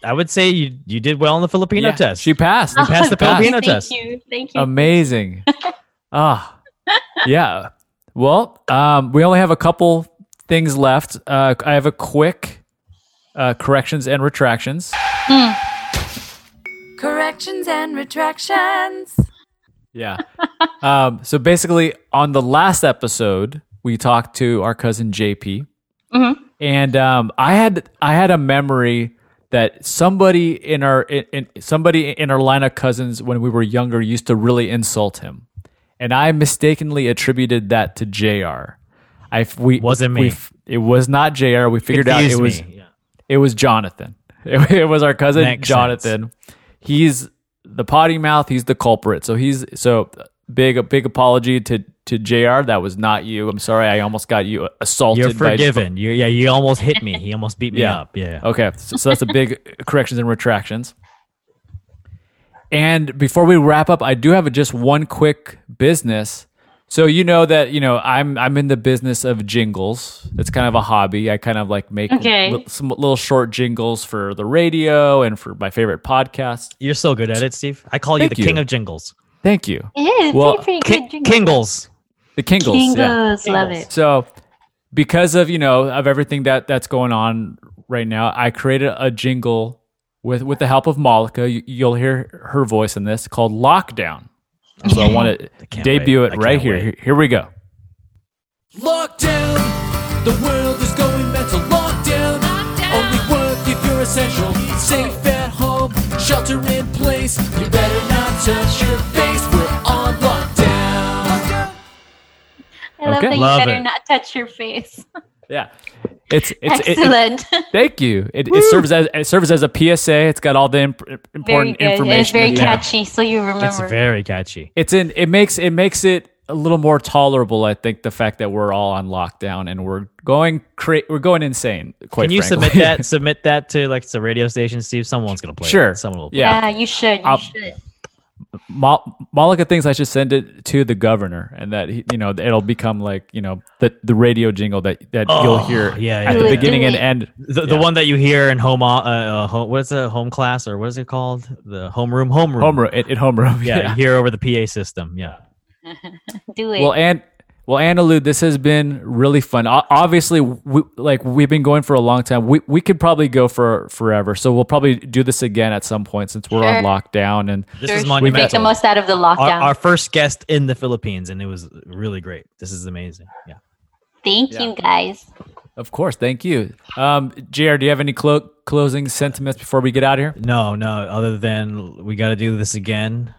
Speaker 4: I would say you you did well on the Filipino
Speaker 3: Yeah,
Speaker 4: test.
Speaker 3: She passed.
Speaker 4: You passed the
Speaker 3: Passed.
Speaker 4: Filipino
Speaker 5: Thank
Speaker 4: test.
Speaker 5: you. Thank you.
Speaker 3: Amazing. ah, yeah. Well, um, we only have a couple things left. Uh, I have a quick uh, corrections and retractions.
Speaker 7: Corrections and retractions.
Speaker 3: Yeah. um, so basically, on the last episode, we talked to our cousin JP,
Speaker 5: Mm-hmm.
Speaker 3: and um, I had I had a memory that somebody in our in, in somebody in our line of cousins when we were younger used to really insult him, and I mistakenly attributed that to Jr. I we
Speaker 4: Wasn't me.
Speaker 3: we it was not Jr. We figured out it was.
Speaker 4: Yeah.
Speaker 3: it was Jonathan. It, it was our cousin
Speaker 4: Makes
Speaker 3: Jonathan. He's the potty mouth. He's the culprit. So he's so big. A big apology to to Jr. That was not you. I'm sorry. I almost got you assaulted.
Speaker 4: You're
Speaker 3: by-
Speaker 4: forgiven. You yeah, you almost hit me. He almost beat me
Speaker 3: Yeah.
Speaker 4: up. Yeah.
Speaker 3: Okay, so, so that's a big corrections and retractions. And before we wrap up, I do have a, just one quick business. So you know that you know I'm I'm in the business of jingles. It's kind of a hobby. I kind of like make
Speaker 5: Okay.
Speaker 3: li- some little short jingles for the radio and for my favorite podcast.
Speaker 4: You're so good at it, Steve. I call you
Speaker 3: Thank
Speaker 4: the king of jingles.
Speaker 3: Thank you.
Speaker 5: It is
Speaker 3: Well,
Speaker 5: pretty,
Speaker 4: Ki-
Speaker 5: pretty good.
Speaker 4: Kingles.
Speaker 3: The Kingles. yeah.
Speaker 5: Kingos, love it.
Speaker 3: So because of you know of everything that that's going on right now, I created a jingle with with the help of Malika. You, you'll hear her voice in this called Lockdown. So I want to debut
Speaker 4: wait.
Speaker 3: it right here.
Speaker 4: wait.
Speaker 3: here. Here we go.
Speaker 9: Lockdown, the world is going mental. Lockdown, only work if you're essential. Safe at home, shelter in place. You better not touch your face. We're on lockdown.
Speaker 5: I love
Speaker 3: Okay.
Speaker 5: that you
Speaker 4: Love
Speaker 5: better
Speaker 4: it.
Speaker 5: not touch your face.
Speaker 3: Yeah, it's it's it- it-
Speaker 5: Excellent.
Speaker 3: thank you. It, it serves as it serves as a PSA. It's got all the imp-
Speaker 5: very
Speaker 3: important
Speaker 5: good.
Speaker 3: Information.
Speaker 5: it's very
Speaker 3: in there.
Speaker 5: catchy, so you remember.
Speaker 4: It's very catchy.
Speaker 3: it's in it makes it makes it a little more tolerable i think the fact that we're all on lockdown and we're going cra- we're going insane quite
Speaker 4: Can you
Speaker 3: frankly.
Speaker 4: submit that? Submit that to like the radio station, Steve. Someone's gonna play. it.
Speaker 3: Sure.
Speaker 4: Someone will.
Speaker 3: Yeah.
Speaker 5: yeah. you should. You
Speaker 3: I'll-
Speaker 5: should.
Speaker 3: Ma- malika thinks i should send it to the governor and that he, you know it'll become like you know the the radio jingle that that you'll
Speaker 4: Oh,
Speaker 3: hear
Speaker 4: yeah,
Speaker 3: at
Speaker 4: yeah,
Speaker 3: the
Speaker 5: yeah.
Speaker 3: beginning and end
Speaker 4: The, the
Speaker 3: Yeah.
Speaker 4: one that you hear in home, uh, uh, home what's it, home class or what is it called? The homeroom, homeroom,
Speaker 3: homeroom at, at homeroom
Speaker 4: Yeah, you hear over the PA system. Yeah,
Speaker 5: Do it.
Speaker 3: well and well Annalou, this has been really fun obviously we, like we've been going for a long time we, we could probably go for forever so we'll probably do this again at some point since we're on lockdown and
Speaker 4: this
Speaker 5: Sure,
Speaker 4: is
Speaker 5: sure.
Speaker 4: monumental.
Speaker 5: Make the most out of the lockdown.
Speaker 4: our first guest in the Philippines, and it was really great. This is amazing. Yeah.
Speaker 5: Thank you, guys.
Speaker 3: Of course, thank you. Um, JR, do you have any clo- closing sentiments before we get out of here?
Speaker 4: No, no. Other than we got to do this again.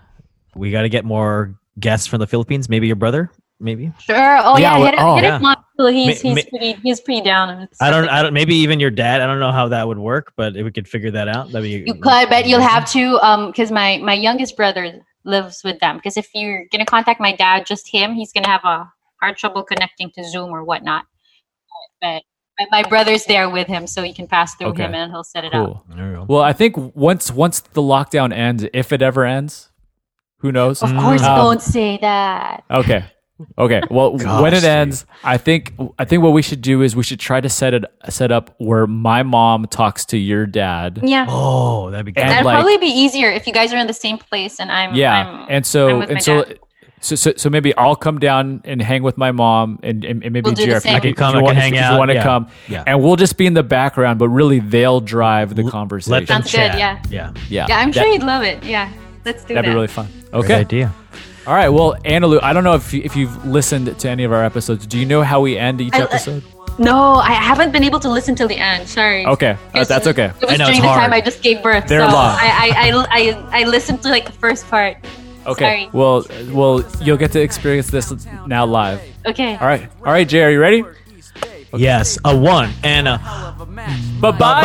Speaker 4: We got to get more guests from the Philippines. Maybe your brother. Maybe
Speaker 5: Sure. Oh
Speaker 3: Yeah,
Speaker 5: yeah, hit,
Speaker 3: oh,
Speaker 5: hit
Speaker 4: yeah.
Speaker 5: him up. He's
Speaker 4: Ma-
Speaker 5: he's
Speaker 4: ma-
Speaker 5: pretty he's pretty down.
Speaker 4: I don't.
Speaker 5: stuff.
Speaker 4: I don't. Maybe even your dad. I don't know how that would work, but if we could figure that out, that'd be.
Speaker 5: You could, but you'll have to um because my my youngest brother lives with them. Because if you're gonna contact my dad, just him, he's gonna have a hard trouble connecting to Zoom or whatnot. But but my brother's there with him, so you can pass through
Speaker 3: Okay.
Speaker 5: him and he'll set it up.
Speaker 3: Cool.
Speaker 4: There you go.
Speaker 3: Well, I think once once the lockdown ends, if it ever ends, who knows?
Speaker 5: Of course,
Speaker 3: Um,
Speaker 5: don't say that.
Speaker 3: Okay. Okay. Well,
Speaker 4: Gosh,
Speaker 3: when it
Speaker 4: Steve.
Speaker 3: ends, I think I think what we should do is we should try to set it set up where my mom talks to your dad.
Speaker 5: Yeah.
Speaker 4: Oh, that'd be good.
Speaker 5: That'd
Speaker 3: like-
Speaker 5: probably be easier if you guys are in the same place and I'm
Speaker 3: Yeah.
Speaker 5: I'm,
Speaker 3: and
Speaker 5: I'm
Speaker 3: so
Speaker 5: with my
Speaker 3: and so, so so so maybe I'll come down and hang with my mom and, and, and maybe
Speaker 5: We'll do
Speaker 3: if you-
Speaker 5: I can
Speaker 3: if
Speaker 4: come,
Speaker 3: you
Speaker 4: I can
Speaker 3: want-
Speaker 4: hang
Speaker 3: if you want to
Speaker 4: yeah.
Speaker 3: come.
Speaker 4: Yeah.
Speaker 3: And we'll just be in the background, but really they'll drive the
Speaker 4: L-
Speaker 3: conversation.
Speaker 4: Let them
Speaker 5: Sounds good,
Speaker 4: chat.
Speaker 5: yeah.
Speaker 4: Yeah.
Speaker 3: yeah.
Speaker 5: yeah, I'm
Speaker 3: That-
Speaker 5: sure you'd love it. Yeah. Let's do
Speaker 3: That'd
Speaker 5: that.
Speaker 3: be really fun.
Speaker 4: Great
Speaker 3: Okay.
Speaker 4: idea.
Speaker 3: All right. Well, Annalou, I don't know if you, if you've listened to any of our episodes. Do you know how we end each
Speaker 5: I- I-
Speaker 3: episode?
Speaker 5: No, I haven't been able to listen till the end. Sorry.
Speaker 3: Okay, uh, that's okay.
Speaker 5: It was
Speaker 4: I know,
Speaker 5: during
Speaker 4: it's
Speaker 5: the time. I just gave birth.
Speaker 3: They're
Speaker 5: so
Speaker 3: long.
Speaker 5: I, I, I, I, I listened to like the first part.
Speaker 3: Okay.
Speaker 5: Sorry.
Speaker 3: Well, well, you'll get to experience this now live.
Speaker 5: Okay.
Speaker 3: All right. All right, Jerry, you ready?
Speaker 4: Yes, a one and a
Speaker 3: Bye bye.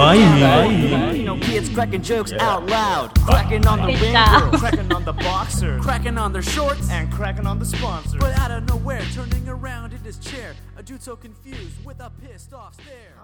Speaker 4: bye.
Speaker 9: You know, kids cracking jokes out loud, cracking on the
Speaker 5: Good
Speaker 9: ring girl, cracking on the boxer, cracking on their shorts, and cracking on the sponsor. But out of nowhere, turning around in his chair, a dude so confused with a pissed off stare.